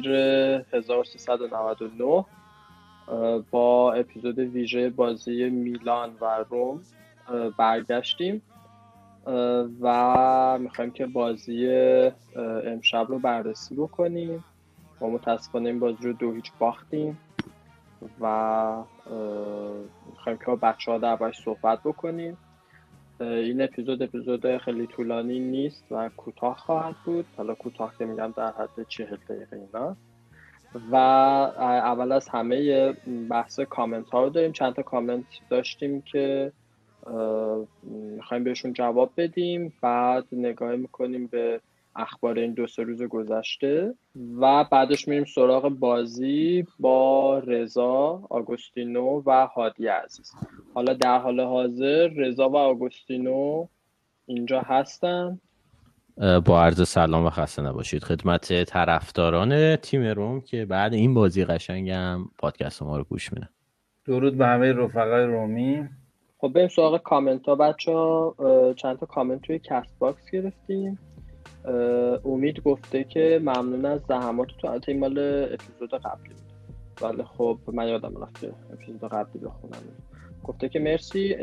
تیر 1399 با اپیزود ویژه بازی میلان و روم برگشتیم. و می‌خوایم که بازی امشب رو بررسی بکنیم. ما متاسفانه این بازی رو دو هیچ باختیم و می‌خوایم که با بچه ها در صحبت بکنیم. این اپیزود اپیزود خیلی طولانی نیست و کوتاه خواهد بود. حالا کوتاه که میگم در حد چهل دقیقه اینا. و اول از همه بحث کامنت ها رو داریم. چند تا کامنت داشتیم که می‌خوایم بهشون جواب بدیم. بعد نگاه می‌کنیم به اخبار این دو سه روز گذشته. و بعدش میریم سراغ بازی با رضا آگوستینو و هادی عزیز. حالا در حال حاضر رضا و آگوستینو اینجا هستن. با عرض سلام و خسته نباشید. خدمت طرفداران تیم روم که بعد این بازی قشنگم پادکست ما رو گوش میدن. درود به همه رفقای رومی. خب بریم سراغ کامنت ها بچه ها چند تا کامنت توی Castbox گرفتیم. امید گفته که ممنون از زحمات تو البته مال اپیزود قبلی بود. ولی خب من یادم رفت که اپیزود قبلی بخونم. گفته که مرسی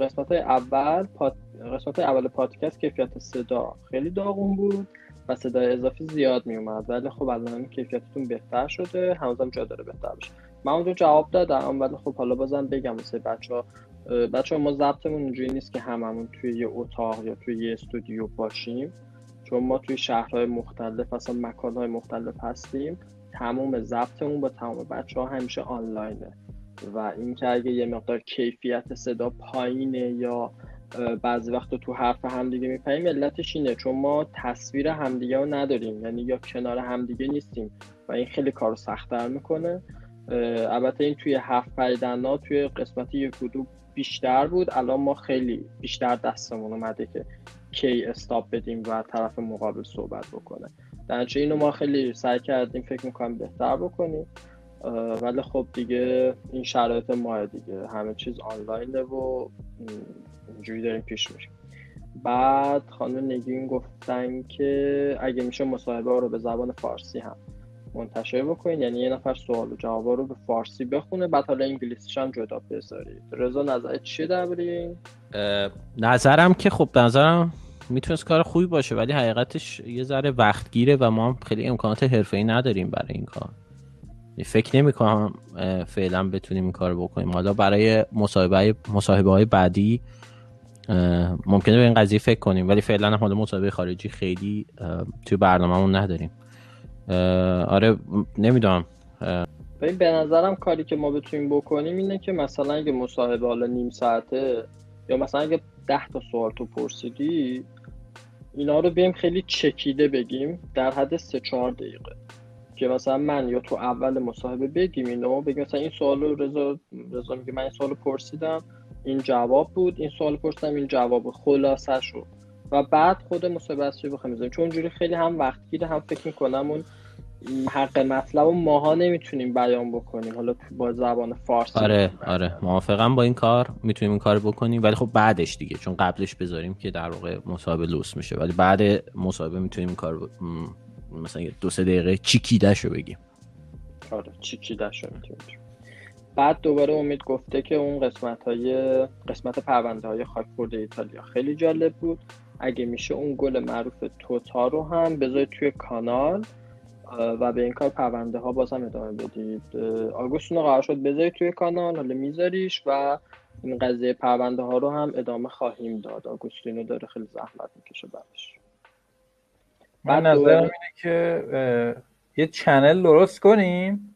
قسمت اول پاد... قسمت اول پادکست کیفیت صدا خیلی داغون بود و صدای اضافی زیاد می اومد ولی خب الان کیفیتتون بهتر شده هنوزم جا داره بهتر بشه. من اونجا جواب دادم ولی خب حالا بازم بگم واسه بچه ها بچه ها ما ضبطمون اونجوری نیست که هممون توی یه اتاق یا توی یه استودیو باشیم. چون ما توی شهرهای مختلف اصلا مکانهای مختلف هستیم. تمام ضبطمون با تمام بچه ها همیشه آنلاینه. و اینکه اگه یه مقدار کیفیت صدا پایینه یا بعضی وقت تو حرف همدیگه میپریم علتش اینه. چون ما تصویر همدیگه رو نداریم یعنی یا کنار همدیگه نیستیم و این خیلی کارو سختتر می‌کنه. البته این توی هفت ها توی قسمت یک بیشتر بود. الان ما خیلی بیشتر دستمون اومده که کی استاپ بدیم و طرف مقابل صحبت بکنه. در اینو ما خیلی سعی کردیم فکر می‌کنم بهتر بکنیم. ولی خب دیگه این شرایط ما دیگه. همه چیز آنلاینه و اینجوری داریم پیش میشیم بعد خانم نگین گفتن که اگه میشه مصاحبه رو به زبان فارسی هم منتشر بکنین. یعنی یه نفر سوال و جواب رو به فارسی بخونه بعد حالا انگلیسیش هم جدا بذارید. رضا نظر چیه درباره این؟ نظرم که خب نظرم می‌تونست کار خوبی باشه ولی حقیقتش یه ذره وقت گیره و ما خیلی امکانات ای نداریم برای این کار. فکر نمی کنم فعلا بتونیم این کار بکنیم. حالا برای مصاحبه مصاحبه های بعدی ممکنه به این قضیه فکر کنیم ولی فعلا حالا مصاحبه خارجی خیلی توی برنامهمون نداریم. آره نمی‌دونم. ببین به نظرم کاری که ما بتونیم بکنیم اینه که مثلا اگه مصاحبه حالا نیم ساعته یا مثلا اگه ده تا سوال تو پرسیدی اینا رو بیم خیلی چکیده بگیم در حد سه چهار دقیقه. که مثلا من یا تو اول مصاحبه بگیم اینو بگیم مثلا این سوال رو رضا رضا میگه من این سوال پرسیدم این جواب بود این سوال پرسیدم این جواب خلاصه شد و بعد خود مصاحبه اصلی بخوایم بزنیم چون اونجوری خیلی هم وقت گیره هم فکر می‌کنم اون حق مطلب و ماها نمی‌تونیم بیان بکنیم. حالا با زبان فارسی. آره آره. موافقم با این کار. می‌تونیم این کار بکنیم. ولی خب بعدش دیگه چون قبلش بذاریم که در واقع مصاحبه لوس میشه. ولی بعد مصاحبه می‌تونیم این کار. مثلا دو سه دقیقه چیکیدش رو بگیم. آره رو می‌تونیم بعد دوباره امید گفته که اون قسمت های قسمت پرونده های خاکفورد ایتالیا خیلی جالب بود. اگه میشه اون گل معروف توتا رو هم بذارید توی کانال و به این کار پرونده ها بازم ادامه بدید. آگوستون رو قرار شد بذارید توی کانال حالا میذاریش و این قضیه پرونده ها رو هم ادامه خواهیم داد. آگوستینو داره خیلی زحمت می‌کشه بعدش. من نظرم اینه که یه channel درست کنیم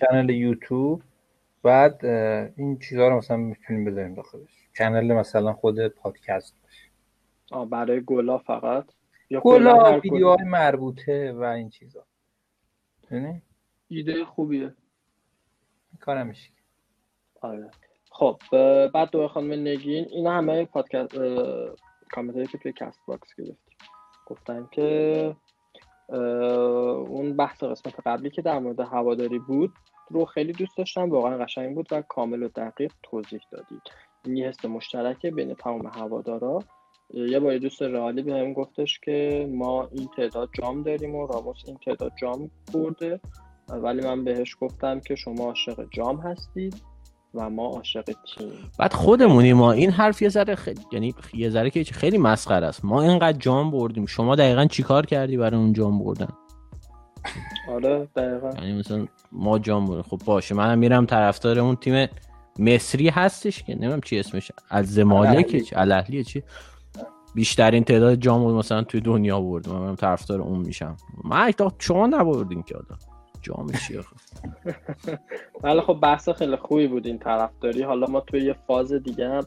channel یوتیوب بعد این چیزها رو مثلا می‌تونیم بذاریم داخلش. channel مثلا خود پادکست باشه. آه برای گلا فقط؟ یا گلا ویدیوهای مربوطه و این چیزا. یعنی؟ ایده خوبیه. کارم میشه. آره. خب بعد دو خانم نگین اینا همه پادکست کامنت که توی Castbox گرفتیم گفتن که اون بحث قسمت قبلی که در مورد هواداری بود رو خیلی دوست داشتم واقعا قشنگ بود و کامل و دقیق توضیح دادید. این یه حس مشترکه بین تمام هوادارا. یه بار دوست رئالی به هم گفتش که ما این تعداد جام داریم و راموس این تعداد جام برده ولی من بهش گفتم که شما عاشق جام هستید. و ما عاشق تیم بعد خودمونی ما این حرف یه ذره خیلی یعنی یه ذره که خیلی مسخره است. ما اینقدر جام بردیم. شما دقیقا چیکار کردی برای اون جام بردن؟ آره دقیقا. یعنی مثلا ما جام بردیم. خب باشه منم میرم طرفدار اون تیم مصری هستش که نمی‌دونم چی اسمش. الزمالک چی؟ الاهلی چی؟ بیشترین تعداد جام مثلا توی دنیا برد من طرفدار اون میشم. من شما نبردین که آدم. جام چیه؟ ولی خب بحث خیلی خوبی بود این طرفداری. حالا ما توی یه فاز دیگه هم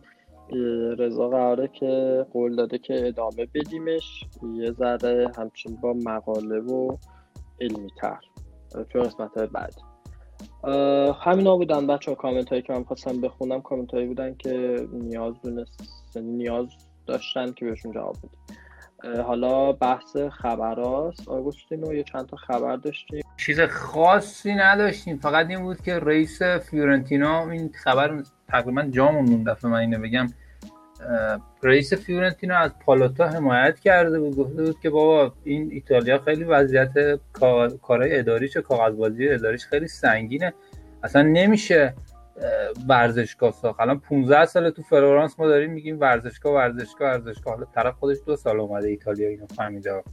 رضا قراره که قول داده که ادامه بدیمش. یه ذره همچین با مقاله و علمی تر توی قسمت های بعد همینا بودن بچه ها کامنت هایی که من خواستم بخونم کامنت هایی بودن که نیاز دونست نیاز داشتن که بهشون جواب بدیم حالا بحث خبراست. آگوستینو یه چند تا خبر داشتیم. چیز خاصی نداشتیم. فقط این بود که رئیس فیورنتینا این خبر تقریبا جا موند اون دفعه من اینو بگم. رئیس فیورنتینا از پالوتا حمایت کرده بود. گفته بود که بابا این ایتالیا خیلی وضعیت کارهای اداریش کاغذبازی اداریش خیلی سنگینه. اصلا نمیشه ورزشگاه ساخت. الان 15 سال تو فلورانس ما داریم میگیم ورزشگاه ورزشگاه ورزشگاه. حالا طرف خودش دو سال اومده ایتالیا اینو فهمیده.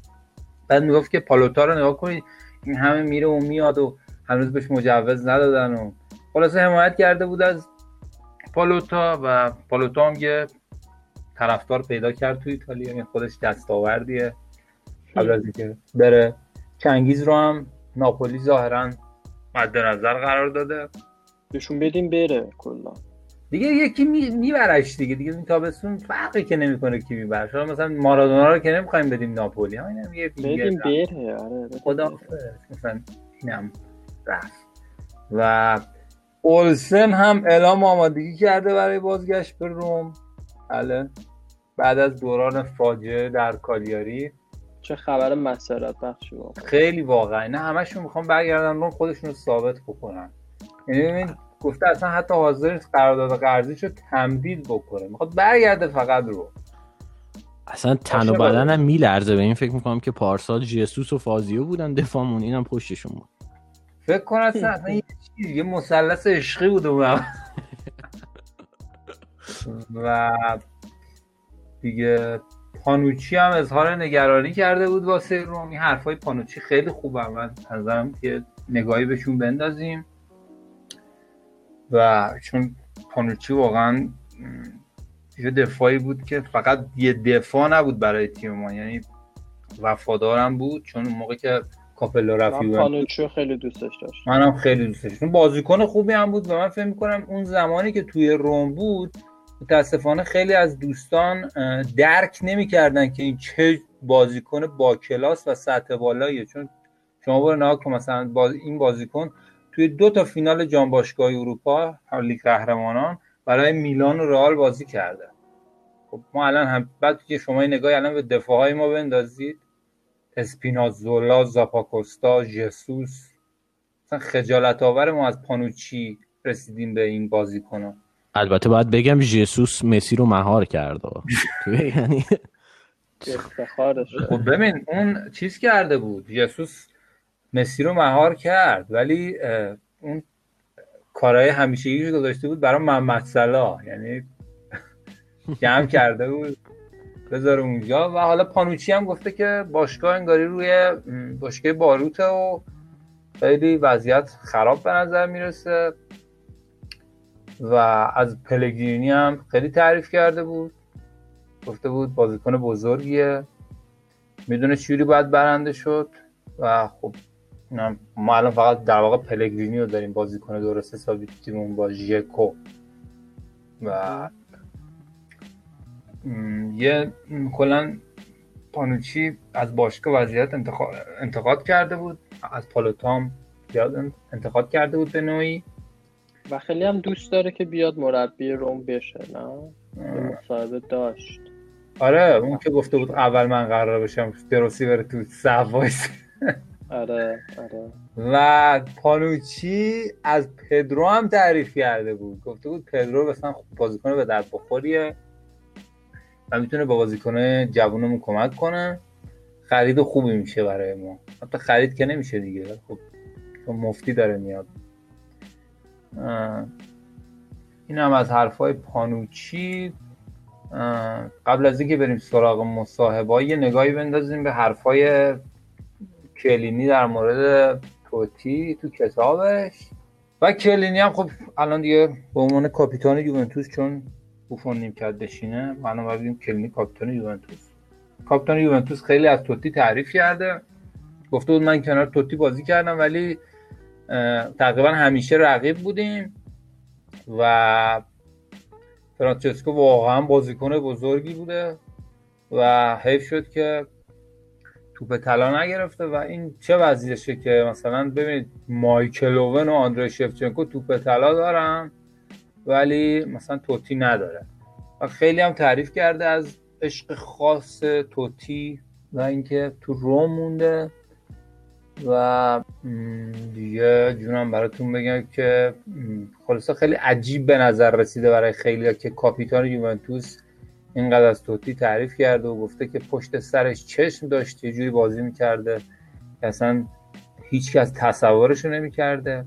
بعد می‌گفت که پالوتا رو نگاه کنید این همه میره و میاد و هنوز بهش مجوز ندادن و خلاصه حمایت کرده بود از پالوتا و پالوتا هم یه طرفدار پیدا کرد تو ایتالیا یعنی خودش دستاوردیه. قبل از اینکه بره چنگیز رو هم ناپولی ظاهرا مد نظر قرار داده. بهشون بدیم بره کلا. دیگه یکی میبرش دیگه. دیگه این تابستون فرقی که نمی‌کنه کی می‌بره شما مثلا مارادونا رو که نمی‌خوایم بدیم ناپولی. ها اینم یه بدیم بره. آره خدا مثلا اینم رفت. و اولسن هم اعلام آمادگی کرده برای بازگشت به روم. بله. بعد از دوران فاجعه در کالیاری. چه خبر مسرت بخشی خیلی واقعا نه همشون می‌خوام برگردن روم خودشون رو ثابت بکنن. یعنی گفته اصلا حتی حاضر قرارداد قرضیش رو تمدید بکنه. می‌خواد برگرده فقط رو. اصلا تن و بدن هم میلرزه. به این فکر می‌کنم که پارسال جسوس و فازیو بودن دفاعمون. اینم پشتشون بود. فکر کن اصلا, اصلا یه چیز یه مثلث عشقی بود و دیگه پانوچی هم اظهار نگرانی کرده بود واسه رومی حرفای پانوچی خیلی خوبه. من نظرم که نگاهی بهشون بندازیم. و چون پانوچی واقعا یه دفاعی بود که فقط یه دفاع نبود برای تیم ما یعنی وفادارم بود چون اون موقع که کاپلا رفی من پانوچی خیلی دوستش داشت منم خیلی دوستش داشتم. بازیکن خوبی هم بود و من فکر می‌کنم اون زمانی که توی روم بود متاسفانه خیلی از دوستان درک نمی‌کردن که این چه بازیکن با کلاس و سطح بالاییه. چون شما برو کن مثلا باز این بازیکن توی دو تا فینال جام باشگاه اروپا لیگ قهرمانان برای میلان و رئال بازی کرده. خب ما الان هم بعد که شما نگاهی الان به دفاع های ما بندازید اسپینازولا زاپاکوستا ژسوس مثلا خجالت آور ما از پانوچی رسیدیم به این بازی کنم البته باید بگم ژسوس مسی رو مهار کرده یعنی خب ببین اون چیز کرده بود. ژسوس مسی رو مهار کرد ولی اون کارهای همیشگی رو گذاشته بود برای محمد صلاح. یعنی جمع کرده بود. بذاره اونجا. و حالا پانوچی هم گفته که باشگاه انگاری روی باشگاه باروته و خیلی وضعیت خراب به نظر می‌رسه. و از پلگرینی هم خیلی تعریف کرده بود. گفته بود بازیکن بزرگیه. می‌دونه چجوری باید برنده شد. و خب ما الان فقط در واقع پلگرینی رو داریم بازیکن درست حسابی تیمون با ژکو و یه کلا پانوچی از باشگاه وضعیت انتقاد کرده بود. از پالوتام زیاد انتقاد کرده بود به نوعی. و خیلی هم دوست داره که بیاد مربی روم بشه نه؟ مصاحبه داشت. آره اون که گفته بود اول من قرار بشم دروسی بره تو صف آره آره. و پانوچی از پدرو هم تعریف کرده بود. گفته بود پدرو مثلا بازیکن به درد بخوریه و می‌تونه با بازیکن جوونمون کمک کنه. خرید خوبی میشه برای ما. حتی خرید که نمیشه دیگه. خب مفتی داره میاد. این هم از حرفای پانوچی. قبل از اینکه بریم سراغ مصاحبه یه نگاهی بندازیم به حرفای کلینی در مورد توتی تو کتابش. و کلینی هم خب الان دیگه به عنوان کاپیتان یوونتوس چون بوفون نیمکت بشینه منو بگیم کلینی کاپیتان یوونتوس. کاپیتان یوونتوس خیلی از توتی تعریف کرده. گفته بود من کنار توتی بازی کردم ولی تقریبا همیشه رقیب بودیم و فرانچسکو واقعا بازیکن بزرگی بوده و حیف شد که توپ طلا نگرفته و این چه وضعیشه که مثلا ببینید مایکل اوون و آندره شفچنکو توپ طلا دارن ولی مثلا توتی نداره. و خیلی هم تعریف کرده از عشق خاص توتی و اینکه تو روم مونده و دیگه جونم براتون بگم که خلاصه خیلی عجیب به نظر رسیده برای خیلی که کاپیتان یوونتوس اینقدر از توتی تعریف کرده و گفته که پشت سرش چشم داشت یه جوری بازی می‌کرده که اصلا هیچ کس تصورشو نمی‌کرده.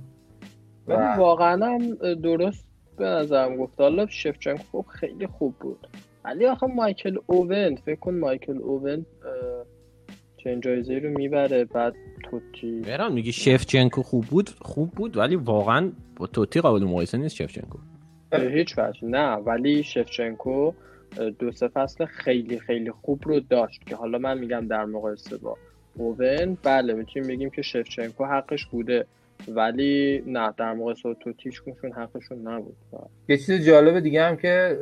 و واقعا هم درست به نظرم گفت. حالا شفچنکو خوب خیلی خوب بود. ولی آخه مایکل اوون فکر کن مایکل اوون چنین جایزه رو می‌بره بعد توتی. بران میگی شفچنکو خوب بود؟ خوب بود ولی واقعا با توتی قابل مقایسه نیست شفچنکو هیچ وجه نه ولی شفچنکو دو سه فصل خیلی خیلی خوب رو داشت که حالا من میگم در مقایسه با اوون بله می‌تونیم بگیم که شفچنکو حقش بوده ولی نه در مقایسه با توتیش کنشون حقشون نبود. یه چیز جالب دیگه هم که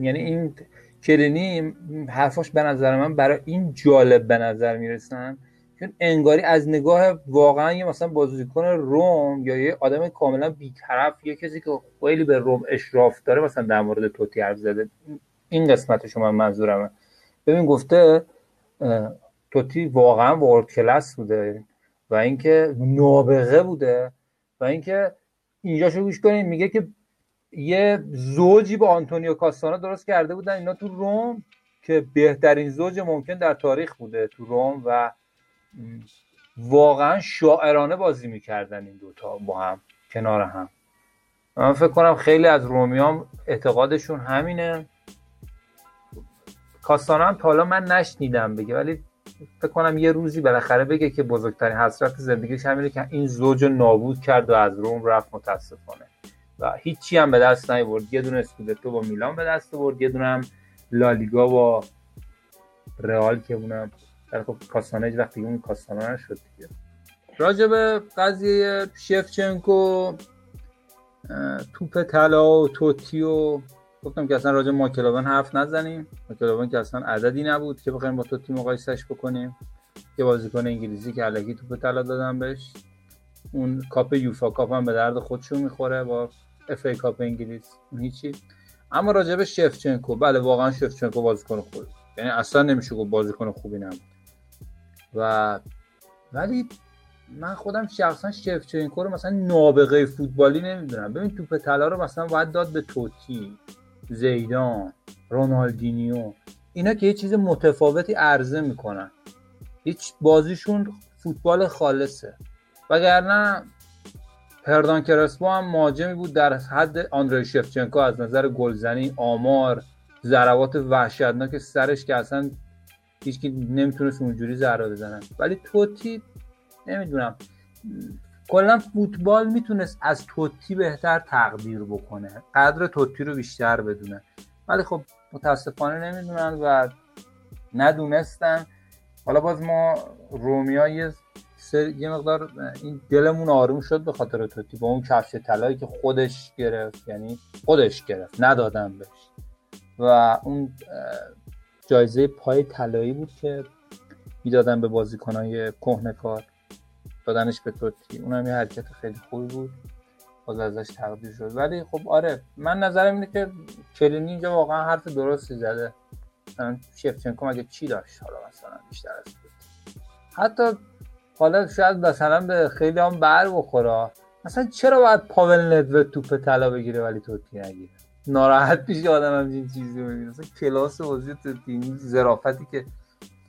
یعنی این کرینی حرفاش به نظر من برای این جالب به نظر می‌رسن. چون انگاری از نگاه واقعا یه مثلا بازیکن روم یا یه آدم کاملا بیطرف یه کسی که خیلی به روم اشراف داره مثلا در مورد توتی حرف زده این قسمت شما منظورمه. ببین گفته توتی واقعا ورد کلاس بوده و اینکه نابغه بوده و اینکه اینجاشو گوش کنین میگه که یه زوجی با آنتونیو کاستانا درست کرده بودن اینا تو روم که بهترین زوج ممکن در تاریخ بوده تو روم و واقعا شاعرانه بازی می‌کردن این دوتا با هم کنار هم. من فکر کنم خیلی از رومیام اعتقادشون همینه. کاستانا هم تا حالا من نشنیدم بگه ولی فکر کنم یه روزی بالاخره بگه که بزرگترین حسرت زندگیش همینه که این زوج نابود کرد و از روم رفت متاسفانه. و هیچی هم به دست نیورد یه دونه اسکودتو با میلان به دست برد یه دونه هم لالیگا با رئال که اونم در خب کاستانه وقتی اون کاستانه نشد دیگه. راجع به قضیه شفچنکو توپ طلا و توتی و گفتم که اصلا راجع ماکلاون حرف نزنیم. ماکلاون که اصلا عددی نبود که بخوایم با توتی مقایسش بکنیم. یه بازیکن انگلیسی که علکی توپ طلا دادن بهش. اون cup UEFA Cup هم به درد خودشون می‌خوره با FA Cup انگلیس. هیچی. اما راجع به شفچنکو بله واقعا شفچنکو بازیکن خوبه یعنی اصلا نمیشه گفت بازیکن خوبی نبود. و ولی من خودم شخصا شفچنکو رو مثلا نابغه فوتبالی نمی‌دونم. ببین توپ طلا رو مثلا باید داد به توتی زیدان رونالدینیو. اینا که یه چیز متفاوتی عرضه می‌کنن. هیچ بازیشون فوتبال خالصه. وگرنه هردان کرسپو هم مهاجمی بود در حد آندری شفچنکو از نظر گلزنی آمار ضربات وحشتناک سرش که اصلا هیچکی نمی‌تونست اونجوری ضربه بزنن. ولی توتی نمی‌دونم کلا فوتبال می‌تونست از توتی بهتر تقدیر بکنه. قدر توتی رو بیشتر بدونه. ولی خب متاسفانه نمی‌دونن و ندونستن. حالا باز ما رومیا یه یه مقدار این دلمون آروم شد به خاطر توتی با اون کفش طلایی که خودش گرفت یعنی خودش گرفت ندادم بهش. و اون جایزه پای طلایی بود که می‌دادن به بازیکنای کهنه کار. دادنش به توتی اونم یه حرکت خیلی خوبی بود. باز ازش تقدیر شد. ولی خب آره من نظرم اینه که کلینی اینجا واقعا حرف درستی زده. مثلا شفچنکو مگه چی داشت؟ حالا مثلا بیشتر از حتی حالا شاید مثلا به خیلی هم بر بخوره. مثلا چرا باید پاول ندوه توپ طلا بگیره ولی توتی نگیره؟ ناراحت میشه آدم همچین چیزی ببینه مثلا کلاس بازی توتی این ظرافتی که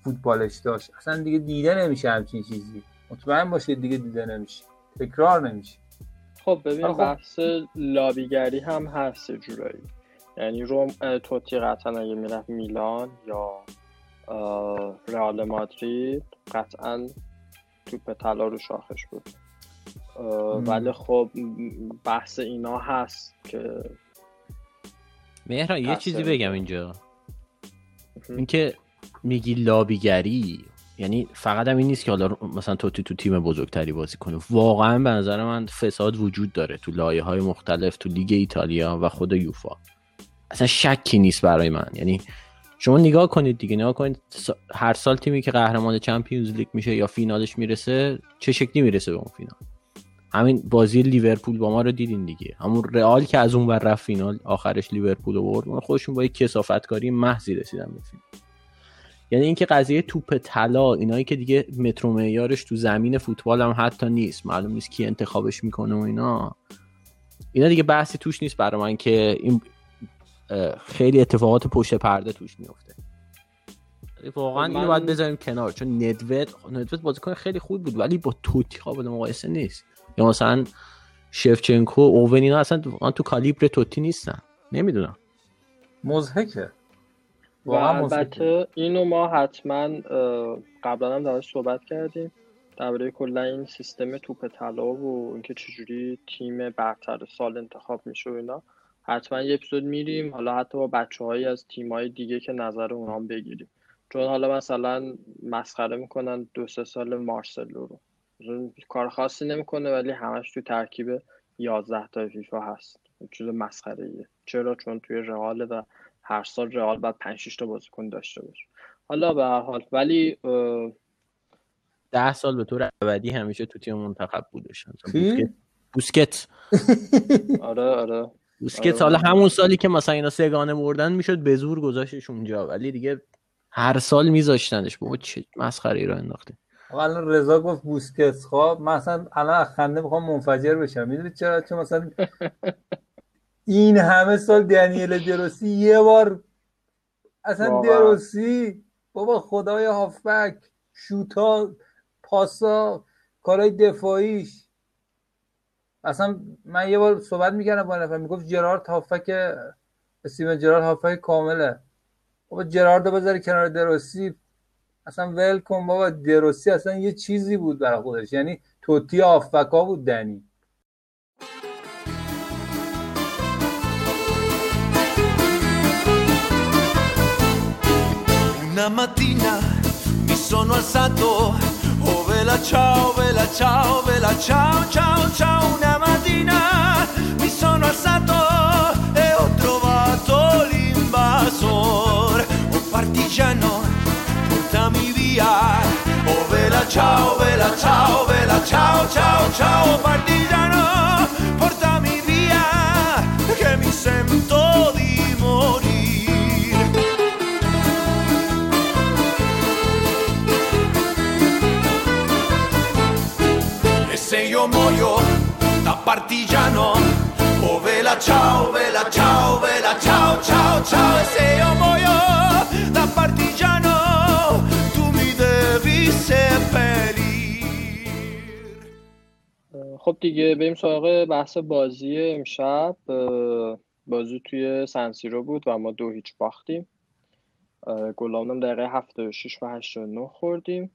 فوتبالش داشت اصلا دیگه دیده نمیشه همچین چیزی. مطمئن باشه دیگه دیده نمیشه. تکرار نمیشه. خب ببین خب. بحث لابیگری هم هست جورایی. یعنی روم توتی قطعا اگه می‌رفت میلان یا رئال مادرید قطعا توپ طلا رو شاخش بود. ولی خب بحث اینا هست که مهران یه چیزی بگم اینجا. اینکه میگی لابیگری یعنی فقط هم این نیست که حالا مثلا توتی تو تیم بزرگتری بازی کنه واقعا به نظر من فساد وجود داره تو لایه های مختلف تو لیگ ایتالیا و خود یوفا. اصلا شکی نیست برای من. یعنی شما نگاه کنید دیگه نگاه کنید هر سال تیمی که قهرمان Champions League میشه یا فینالش می‌رسه چه شکلی می‌رسه به اون فینال؟ همین بازی لیورپول با ما رو دیدین دیگه. همون رئال که از اون ور رفت فینال آخرش لیورپول آورد خودشون با یک کثافتکاری محضی رسیدن به فینال. یعنی اینکه قضیه توپ طلا اینایی که دیگه مترو معیارش تو زمین فوتبال هم حتی نیست. معلوم نیست کی انتخابش می‌کنه و اینا. اینا دیگه بحثی توش نیست برای من که این خیلی اتفاقات پشت پرده توش میفته واقعا من... اینو باید بذاریم کنار. چون ندوت ندوت بازیکن خیلی خوب بود ولی با توتی قابل مقایسه نیست. یا مثلا شفچنکو اوون اینا اصلا تو کالیبر توتی نیستن. نمی‌دونم. مزهکه و البته اینو ما حتما قبلا هم درش صحبت کردیم. درباره کلا این سیستم توپ طلا و اینکه چجوری تیم برتر سال انتخاب میشه و اینا. حتما یه اپیزود میریم. حالا حتی با بچه هایی از تیم های دیگه که نظر اونا بگیریم. چون حالا مثلا مسخره می‌کنن دو سه سال مارسلو رو. کار خاصی نمی‌کنه ولی همش تو ترکیب 11 تا فیفا هست. چیز مسخره ایه چرا؟ چون توی رئال و هر سال رئال بعد 5 6 تا بازیکن داشته باشه. حالا به هر حال ولی ده سال به طور ابدی همیشه تو تیم منتخب بودشن بوسکت آره آره. بوسکت آره. حالا همون سالی که مثلا اینا سگانه مردن می‌شد به زور گذاشتش اونجا. ولی دیگه هر سال میذاشتنش. بابا چه مسخره ای رو انداخته. الان رضا گفت بوسکت خب مثلا الان خنده می‌خوام منفجر بشم. می‌دونید چرا؟ چون مثلا این همه سال دنیل دروسی یه بار اصلا دروسی بابا خدای هافبک شوتا پاسا کارهای دفاعیش. اصلا من یه بار صحبت می‌کردم با نفر می‌گفت جرارد هافک استیون جرارد هافک کامله. بابا جرارد بذاری کنار دروسی اصلا ول بابا دروسی اصلا یه چیزی بود برای خودش یعنی توتی هافکا بود دنی Una mattina mi sono alzato, oh vela ciao, vela ciao, vela ciao, ciao, ciao. Una mattina mi sono alzato e ho trovato l'invasor. Oh partigiano, portami via. Oh vela ciao, vela ciao, vela ciao, ciao, ciao partigiano, portami via, che mi sento di morire. E se io muoio da partigiano, oh vela ciao, vela ciao, vela ciao, ciao, ciao, e se io muoio خب دیگه بریم سراغ بحث بازی امشب. بازی توی سنسیرو بود و ما دو هیچ باختیم. اه، گلامون دقیقه 76 و 89 خوردیم.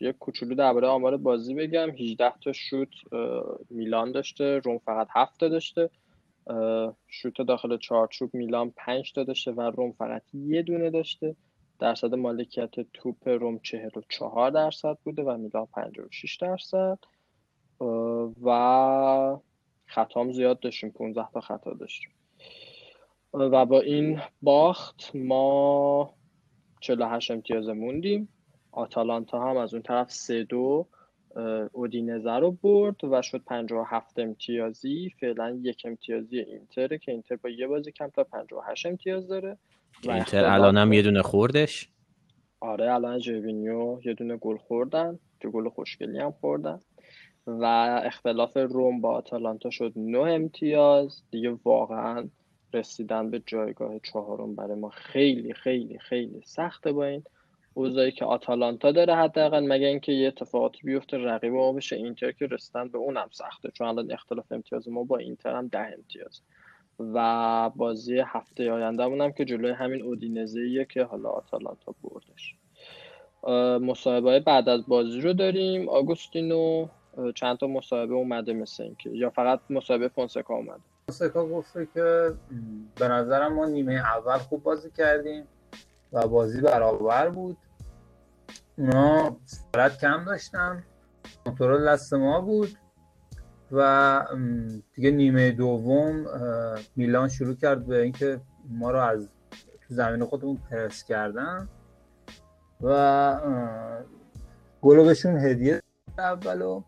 یه کوچولو درباره آمار بازی بگم. 18 تا شوت میلان داشته روم فقط 7 تا داشته. شوت داخل چارچوب میلان 5 تا داشته و روم فقط یه دونه داشته. درصد مالکیت توپ روم 44 درصد بوده و میلان 56 درصد. و خطام زیاد داشتیم 15 تا خطا داشتیم. و با این باخت ما 48 امتیاز موندیم. آتالانتا هم از اون طرف 3 دو اودینزه رو برد و شد 57 امتیازی. فعلا یک امتیازی اینتره که اینتر با یه بازی کمتر 58 امتیاز داره. اینتر اختلاف الانم یه دونه خوردش؟ آره الان جروینیو یه دونه گل خوردن که گل خوشگلی هم خوردن. و اختلاف روم با آتالانتا شد 9 امتیاز. دیگه واقعا رسیدن به جایگاه چهارم برای ما خیلی خیلی خیلی سخته با این اوضاعی که آتالانتا داره حداقل مگه اینکه یه اتفاقاتی بیفته رقیب ما بشه اینتر که رسیدن به اونم سخته. چون الان اختلاف امتیاز ما با اینتر هم 10 امتیاز. و بازی هفته آینده هم که جلوی همین اودینزه که حالا آتالانتا بردش. مصاحبه بعد از بازی رو داریم. آگوستینو چند تا مصاحبه اومده مثل اینکه یا فقط مصاحبه فونسکا اومده؟ فونسکا گفته که به نظرم ما نیمه اول خوب بازی کردیم و بازی برابر بود. اونا سرعت کم داشتن. کنترل دست ما بود. و دیگه نیمه دوم میلان شروع کرد به اینکه ما رو از تو زمین خودمون پرس کردن و گلو بهشون هدیه اولو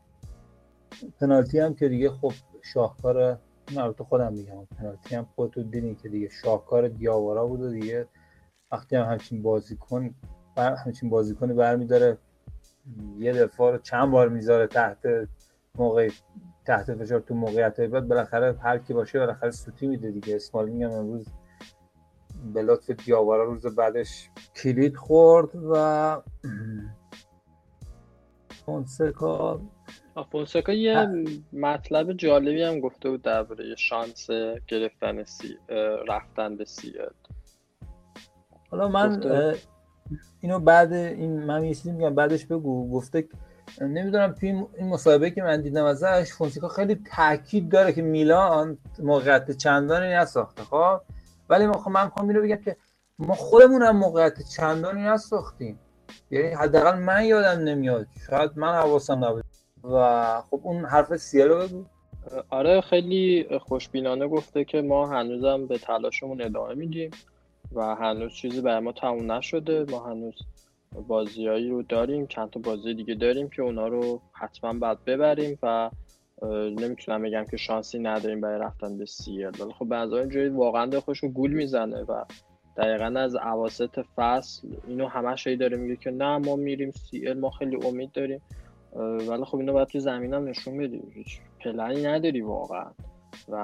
پنالتی هم که دیگه خب شاهکار این البته خودم میگم پنالتی هم خودتون دیدین که دیگه شاهکار دیاوارا بود و دیگه وقتی هم همچین بازیکن بر همچین بازیکنی برمیداره یه دفاع رو چند بار می‌ذاره تحت موقع تحت فشار تو موقعیت های بعد بالاخره هر کی باشه بالاخره سوتی میده دیگه. اسمالینگ هم امروز به لطف دیاوارا روز بعدش کلید خورد و فونسکا فونسکا یه مطلب جالبی هم گفته بود درباره شانس گرفتن C رفتن به CL حالا من اینو بعد این من یه چیزی میگم بعدش بگو. گفته نمی‌دونم توی این مصاحبه که من دیدم ازش فونسکا خیلی تاکید داره که میلان موقعیت چندانی نساخته خب؟ ولی ما- خب من می‌خوام اینو بگم که ما خودمون هم موقعیت چندانی نساختیم. یعنی حداقل من یادم نمیاد. شاید من حواسم نبود. و خب اون حرف سیه رو بگو. آره خیلی خوشبینانه گفته که ما هنوزم به تلاشمون ادامه میدیم و هنوز چیزی برای ما تموم نشده. ما هنوز بازیایی رو داریم چند تا بازی دیگه داریم که اونا رو حتما باید ببریم و نمی‌تونم بگم که شانسی نداریم برای رفتن به سی ال ولی خب نظر اینجوری واقعا رو گول می‌زنه و دقیقا از اواسط فصل اینو همش هی داره میگه که نه ما میریم سی ال ما خیلی امید داریم. ولی خب اینو باید تو زمین هم نشون بدی. هیچ پلنی نداری واقعا. و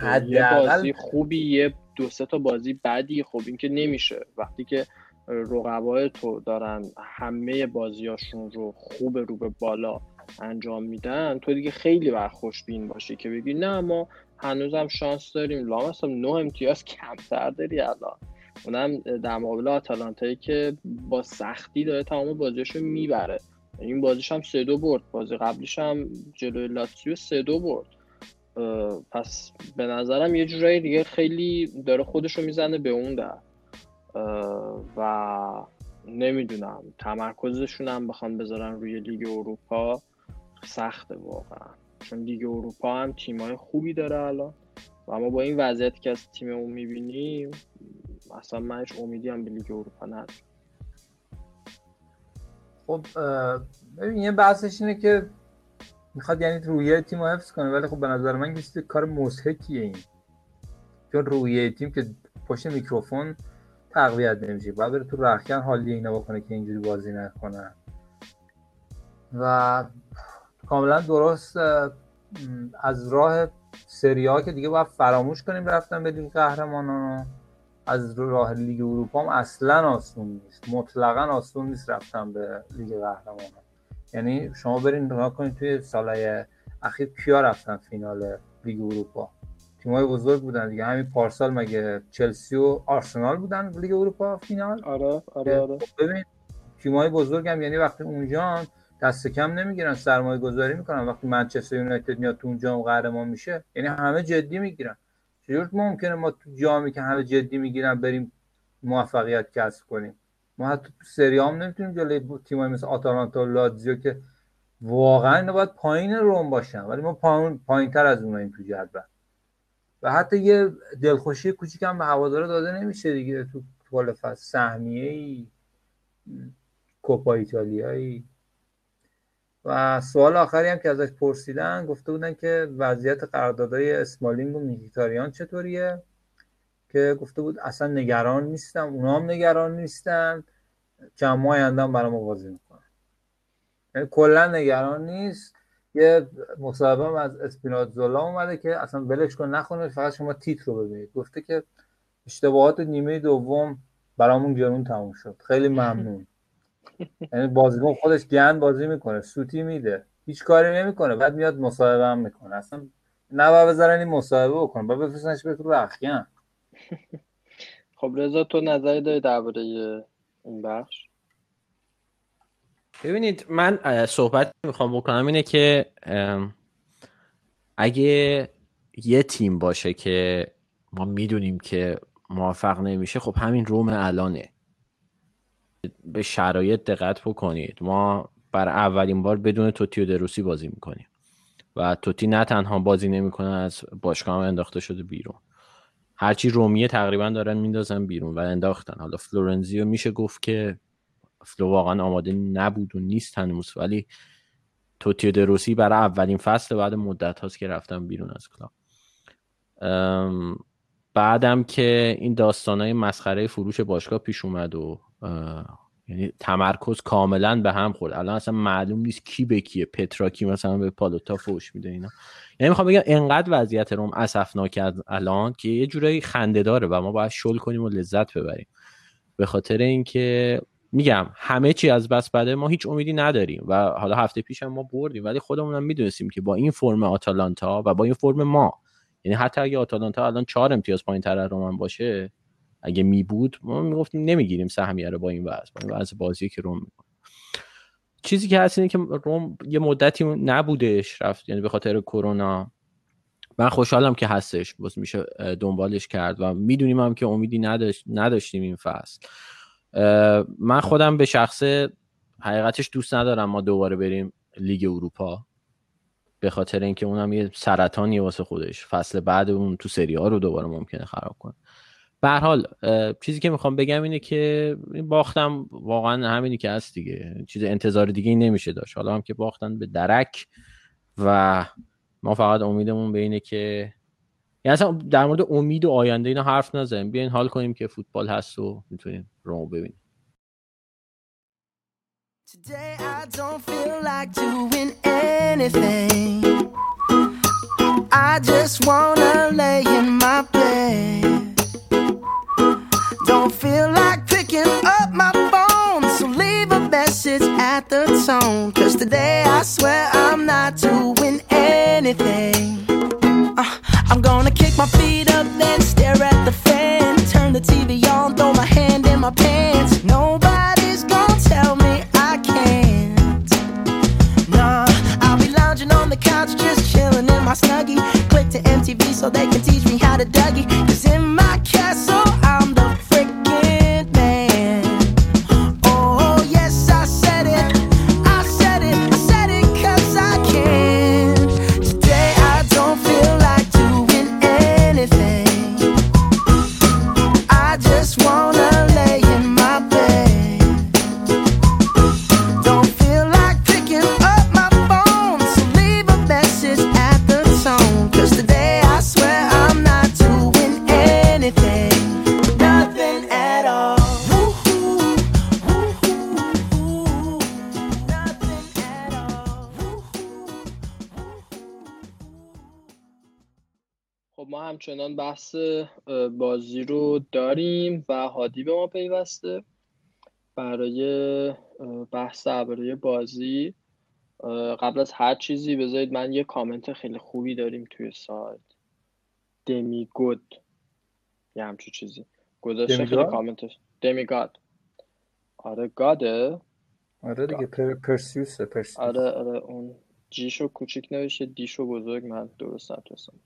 همین یه بازی خوبی یه دو سه تا بازی بدی خب این که نمیشه. وقتی که رقبای تو دارن همه بازیاشون رو خوب رو به بالا انجام میدن تو دیگه خیلی بر خوشبین باشی که بگی نه ما هنوزم شانس داریم. لامصب نه امتیاز کمتر داری الان. اونم در مقابل آتالانتایی که با سختی داره تمام بازیاشو می‌بره. این بازیش هم سه دو برد. بازی قبلیش هم جلوی لاتسیو سه دو برد. پس به نظرم یه جورایی دیگه خیلی داره خودشو می‌زنه به اون در. و نمی‌دونم تمرکزشون هم بخوام بذارن روی لیگ اروپا سخته واقعا. چون لیگ اروپا هم تیمای خوبی داره الان و ما با این وضعیتی که از تیممون می‌بینیم اصلا من امیدی هم به لیگ اروپا ندارم. خب ببین یه بحثش اینه که می‌خواد یعنی رویه تیم رو حفظ کنه ولی خب به نظر من که کار مضحکیه این. چون روحیه تیم که پشت میکروفون تقویت نمیشه. باید بره تو رخکن حالی اینا بکنه که اینجوری بازی نکنن و کاملا درست از راه سری ها که دیگه باید فراموش کنیم رفتن به لیگ قهرمانان از راه لیگ اروپا هم اصلا آسون نیست. مطلقا آسون نیست رفتن به لیگ قهرمانان. یعنی شما برین نگاه کنید توی سالهای اخیر کیا رفتن فینال لیگ اروپا؟ تیمای بزرگ بودن دیگه. همین پارسال مگه چلسی و آرسنال بودن لیگ اروپا فینال؟ آره آره آره. خب ببین تیمای بزرگ هم یعنی وقتی اونجا دست کم نمی‌گیرن سرمایه گذاری می‌کنن. وقتی منچستر یونایتد میاد تو اونجا قهرمان میشه یعنی همه جدی می‌گیرن. چجور ممکنه ما تو جامی که همه جدی می‌گیرن بریم موفقیت کسب کنیم؟ ما حتی تو سری هم نمی‌تونیم جلوی تیمای مثل آتالانتا و لاتزیو که واقعا باید پایین روم باشن. ولی ما پایین تر از اوناییم تو جدول. و حتی یه دلخوشی کوچیک هم به هوادارا داده نمیشه دیگه تو کل فصل. سهمیه ای کوپا ایتالیایی. و سوال آخری هم که ازش پرسیدن گفته بودن که وضعیت قراردادهای اسمالینگ و میکیتاریان چطوریه؟ که گفته بود اصلا نگران نیستم اونا هم نگران نیستن. چند ماه آینده ما بازی می‌کنن. یعنی کلا نگران نیست. یه مصاحبه از اسپیناتزولا اومده که اصلا ولش کن نخونه فقط شما تیتر رو ببینید. گفته که اشتباهات نیمه دوم برامون گرون تموم شد. خیلی ممنون. یعنی بازیکن خودش گند بازی می‌کنه سوتی میده. هیچ کاری نمی‌کنه بعد میاد مصاحبه هم می‌کنه. اصلا نه بذارن این مصاحبه بکنه. بعد بفرستنش به تو رخیان. خب رضا تو نظری داری درباره این بخش؟ ببینید من صحبت می‌خوام بکنم اینه که اگه یه تیم باشه که ما می‌دونیم که موفق نمیشه خب همین روم الانه. به شرایط دقت بکنید. ما بر اولین بار بدون توتی و دروسی بازی می‌کنیم و توتی نه تنها بازی نمی‌کنه از باشگاه هم انداخته شده بیرون. هرچی رومیه تقریبا دارن میندازن بیرون و انداختن. حالا فلورنزیو میشه گفت که فلو واقعا آماده نبود و نیست هنوز. ولی توتی و دروسی برای اولین فصل بعد مدت هاست که رفتن بیرون از club. بعدم که این داستان های مسخره فروش باشگاه پیش اومد و یعنی تمرکز کاملا به هم خورد. الان اصلا معلوم نیست کی به کیه. پتراکی مثلا به پالوتا فوش میده اینا. یعنی می‌خوام بگم انقدر وضعیت روم اسفناک الان که یه جورایی خنده داره و ما باید شل کنیم و لذت ببریم. به خاطر اینکه میگم همه چی از بس بده ما هیچ امیدی نداریم و حالا هفته پیش هم ما بردیم ولی خودمون هم می‌دونستیم که با این فرم آتالانتا و با این فرم ما یعنی حتی اگه آتالانتا الان چهار امتیاز پایین تر رومن باشه اگه می بود ما می‌گفتیم نمی‌گیریم سهمیه رو با این وضع با این وضع بازی که روم می‌کنه. چیزی که هست اینه که روم یه مدتی نبودش رفت یعنی به خاطر کرونا. من خوشحالم که هستش باز میشه دنبالش کرد و می‌دونیم هم که امیدی نداشت نداشتیم این فصل. من خودم به شخص حقیقتش دوست ندارم ما دوباره بریم لیگ اروپا به خاطر اینکه اونم یه سرطانی واسه خودش. فصل بعد اون تو سری ها رو دوباره ممکنه خراب کنه. به حال چیزی که می‌خوام بگم اینه که باختم واقعا همینی که هست دیگه. چیز انتظار دیگه نمیشه داشت. حالا هم که باختن به درک و ما فقط امیدمون به اینه که یعنی اصلا در مورد امید و آینده اینا حرف نزنیم بیاین حال کنیم که فوتبال هست و می‌تونیم رومو ببینیم Today I don't feel like doing anything I just wanna lay in my bed Don't feel like picking up my phone So leave a message at the tone Cause today I swear I'm not doing anything uh, I'm gonna kick my feet up, then stare at the fan. Turn the TV on, throw my hand in my pants. Nobody's gonna tell me I can't. Nah, I'll be lounging on the couch, just chilling in my snuggie. Click to MTV so they can teach me how to Dougie. Cause in my castle, I'm بحث بازی رو داریم و هادی به ما پیوسته برای بحث برای بازی. قبل از هر چیزی بذارید من یه کامنت خیلی خوبی داریم توی سایت. دمی گود یه همچون چیزی. گذاشته خیلی کامنتش دمی گاد آره گاده. آره دیگه پر... پرسیوس. آره آره اون جیشو کوچیک نوشته دیشو بزرگ من درست نتونستم.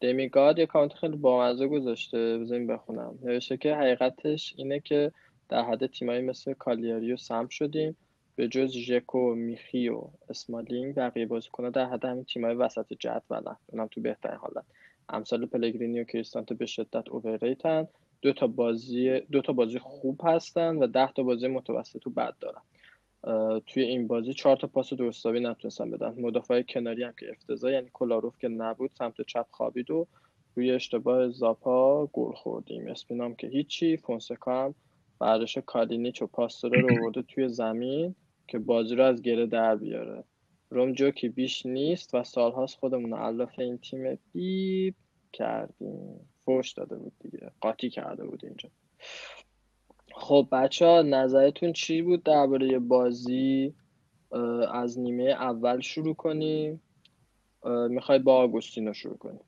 دمیگاد یه کامنت خیلی بامزه گذاشته بذاریم بخونم. نوشته که حقیقتش اینه که در حد تیمایی مثل کالیاری و سم شدیم. به جز ژکو میخی و اسمالینگ بقیه بازیکن‌ها در حد همین تیمای وسط جدولن. اونم تو بهترین حالت. امثال پلگرینی و کریستانتو به شدت اوورریتن دو تا بازی دو تا بازی خوب هستن و ده تا بازی متوسط و بد دارن. توی این بازی چهار تا پاس درستابی نتونستن بدن. مدافع کناری هم که افتضاح یعنی کلاروف که نبود سمت چپ خوابید و روی اشتباه زاپا گل خوردیم. اسپینام که هیچی فونسکا هم بعدش کالینیچ و پاستوره رو آورده توی زمین که بازی رو از گره در بیاره. روم جوکی بیش نیست و سالهاست خودمون علاف این تیم بیب کردیم. فوش داده بود دیگه. قاطی کرده بود اینجا. خب بچه ها نظرتون چی بود درباره بازی؟ از نیمه اول شروع کنیم. می‌خوای با آگوستینو شروع کنیم.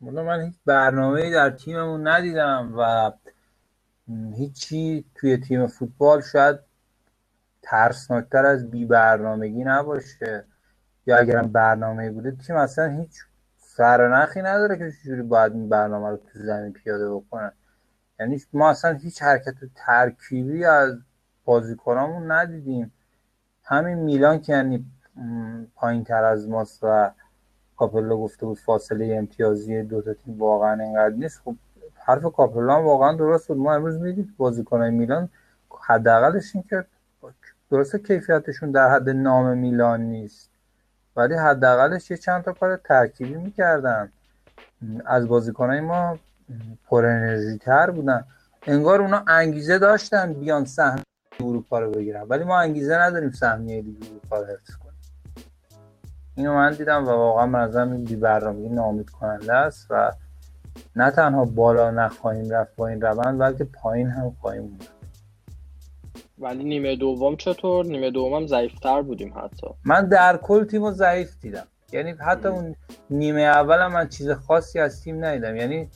من هیچ برنامه در تیممون ندیدم و هیچی توی تیم فوتبال شاید ترسناکتر از بی برنامگی نباشه. یا اگرم برنامه بوده تیم اصلا هیچ سرنخی نداره که چجوری باید این برنامه رو تو زمین پیاده بکنه. یعنی ما اصلا هیچ حرکت ترکیبی از بازیکنامون ندیدیم. همین میلان که یعنی پایین تر از ماست و کاپلو گفته بود فاصله امتیازی دو تا تیم واقعا اینقدر نیست. خب حرف کاپلو هم واقعا درست بود. ما امروز می‌دید بازیکنای میلان حداقلش این که درسته کیفیتشون در حد نام میلان نیست ولی حداقلش یه چند تا کار ترکیبی می‌کردن. از بازیکنای ما پر انرژی تر بودن. انگار اونا انگیزه داشتن بیان سهم اروپا رو بگیرن. ولی ما انگیزه نداریم سهمیه لیگ اروپا رو حفظ کنیم. اینو من دیدم و واقعا منظرم این بیبرنامگی نامید کننده است و نه تنها بالا نخواهیم رفت با این روند بلکه پایین هم خواهیم بود ولی نیمه دوم چطور؟ نیمه دوم ضعیفتر بودیم حتی. من در کل تیم ضعیف دیدم. یعنی حتی اون نیمه اول من چیز خاصی از تیم ندیدم. یعنی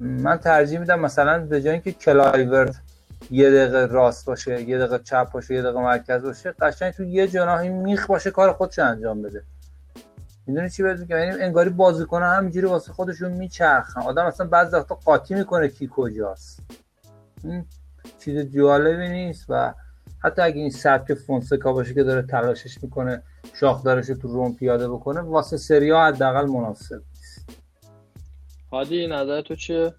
من ترجیح میدم مثلا به جای اینکه کلایورت یه دقیقه راست باشه یه دقیقه چپ باشه یه دقیقه مرکز باشه قشنگ تو یه جناحی میخ باشه کار خودش انجام بده. می‌دونی چی بهت میگم؟ یعنی انگاری بازیکن همینجوری واسه خودشون میچرخن. آدم اصلا بعضی وقتا قاطی می‌کنه کی کجاست. این چیز جالبی نیست و حتی اگه این سبک فونسکا باشه که داره تلاشش می‌کنه شاخدارش تو روم پیاده بکنه واسه سریا حداقل مناسب. هادی نظر تو چیه؟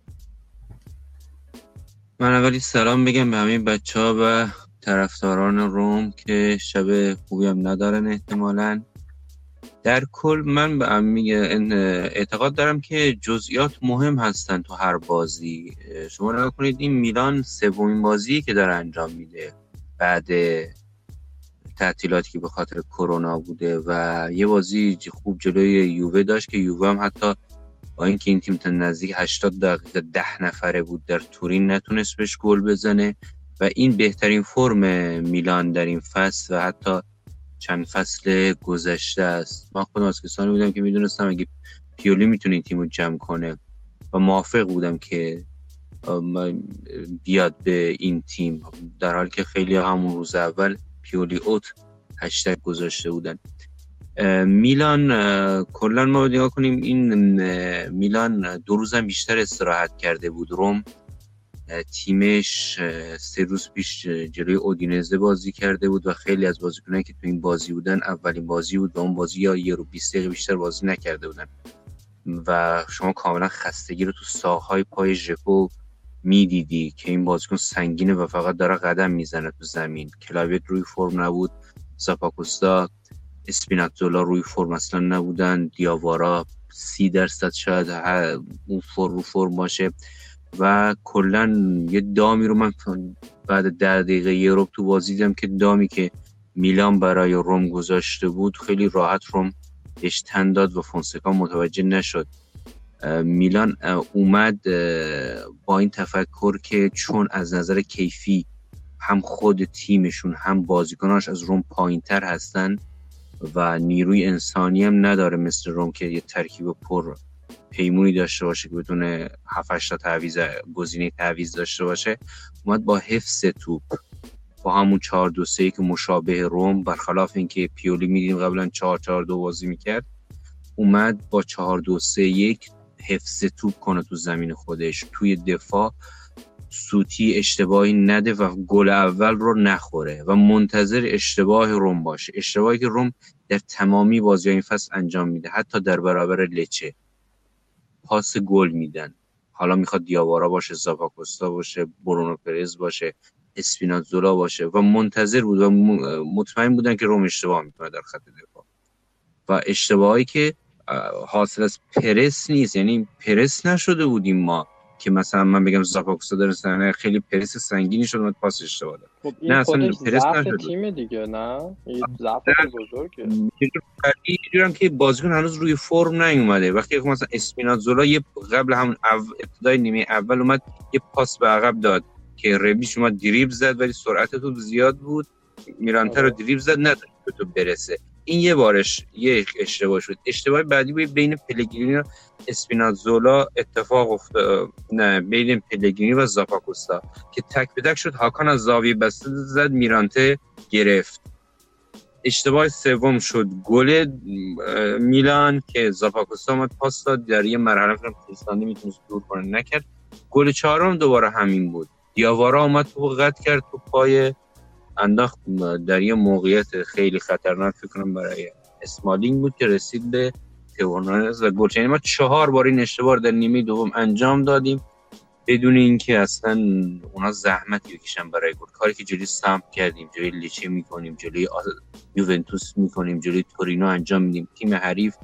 من اولی سلام بگم به همه بچه ها و طرفداران روم که شب خوبی هم ندارن احتمالا در کل من به اعتقاد دارم که جزئیات مهم هستن تو هر بازی شما نگاه کنید این میلان سومین بازی که داره انجام میده بعد تعطیلاتی که به خاطر کرونا بوده و یه بازی خوب جلوی یووه داشت که یووه هم حتی با اینکه این تیم تا نزدیک 80 دقیقه ده نفره بود در تورین نتونست بهش گل بزنه و این بهترین فرم میلان در این فصل و حتی چند فصل گذشته است. من خودم از کسانی بودم که می‌دونستم اگه پیولی می‌تونه این تیم رو جمع کنه و موافق بودم که بیاد به این تیم. در حالی که خیلی همون روز اول پیولی اوت هشتگ گذاشته بودن. میلان کلا ما نگاه کنیم این میلان دو روزم بیشتر استراحت کرده بود. روم تیمش سه روز پیش جلوی اودینزه بازی کرده بود و خیلی از بازیکنانی که تو این بازی بودن اولین بازی بود و اون بازی یا یه رو 20 دقیقه بیشتر بازی نکرده بودن. و شما کاملا خستگی رو تو ساقهای پای ژکو می‌دیدی که این بازیکن سنگینه و فقط داره قدم می‌زنه تو زمین. کلاویت روی فرم نبود. زاپاکوستا اسپیناتزولا روی فرم اصلا نبودن دیاوارا سی درصد شاید اون فرم رو فرم باشه. و کلا یه دامی رو من بعد ده دقیقه یوروپ تو بازی دیدم که دامی که میلان برای روم گذاشته بود خیلی راحت روم بهش تن داد و فونسکا متوجه نشد. میلان اومد با این تفکر که چون از نظر کیفی هم خود تیمشون هم بازیکناش از روم پایین تر هستن و نیروی انسانی هم نداره مثل روم که یه ترکیب پر پیمونی داشته باشه که بدون 7 تا تعویض گزینه تعویض داشته باشه. اومد با حفظ توپ با همون 4 2 3 که مشابه روم برخلاف اینکه پیولی میدیم قبلا 4 4 2 بازی می‌کرد اومد با 4 2 3 1 حفظ توپ کنه تو زمین خودش. توی دفاع سوتی اشتباهی نده و گل اول رو نخوره و منتظر اشتباه روم باشه. اشتباهی که روم در تمامی بازی این فصل انجام میده. حتی در برابر لچه. پاس گل میدن. حالا می‌خواد دیاوارا باشه زاپاکوستا باشه برونو پرز باشه اسپینازولا باشه و منتظر بود و مطمئن بودن که روم اشتباه می‌کنه در خط دفاع. و اشتباهی که حاصل از پرس نیست. یعنی پرس نشده بودیم ما. که مثلا من بگم زاپاکوستا داره سنه خیلی پرس سنگینی شد و پاس اشتباه داد. خب نه اصلا پرس نشد. تیم دیگه نه؟ این ضعف بزرگه. یه که بازیکن هنوز روی فرم نیومده. وقتی که مثلا اسپینازولا یه قبل همون ابتدای نیمه اول اومد یه پاس به عقب داد که ربیش اومد دریب زد ولی سرعت تو زیاد بود. میرانتر رو آره. دریب زد نداشت تو برسه. این یه بارش یه اشتباه شد. اشتباه بعدی بود بین پلگرینی و اسپینازولا اتفاق افتاد. نه بین پلگرینی و زاپاکوستا که تک به تک شد. هاکان از زاویه بسته زد میرانته گرفت. اشتباه سوم شد. گل میلان که زاپاکوستا اومد پاس داد. در یه مرحله فکر کریستانی می‌تونست دور کنه نکرد. گل چهارم دوباره همین بود. دیاوارا اومد تو قطع کرد تو پای انداخت در یه موقعیت خیلی خطرناک فکر کنم برای اسمالینگ بود که رسید به تورنانز و گل. ما چهار بار این اشتباه در نیمه دوم انجام دادیم بدون اینکه اصلا اونا زحمتی بکشن برای گل. کاری که جلوی سمپ کردیم جلوی لیچه می‌کنیم جلوی یوونتوس می‌کنیم جلوی تورینو انجام میدیم. تیم حریف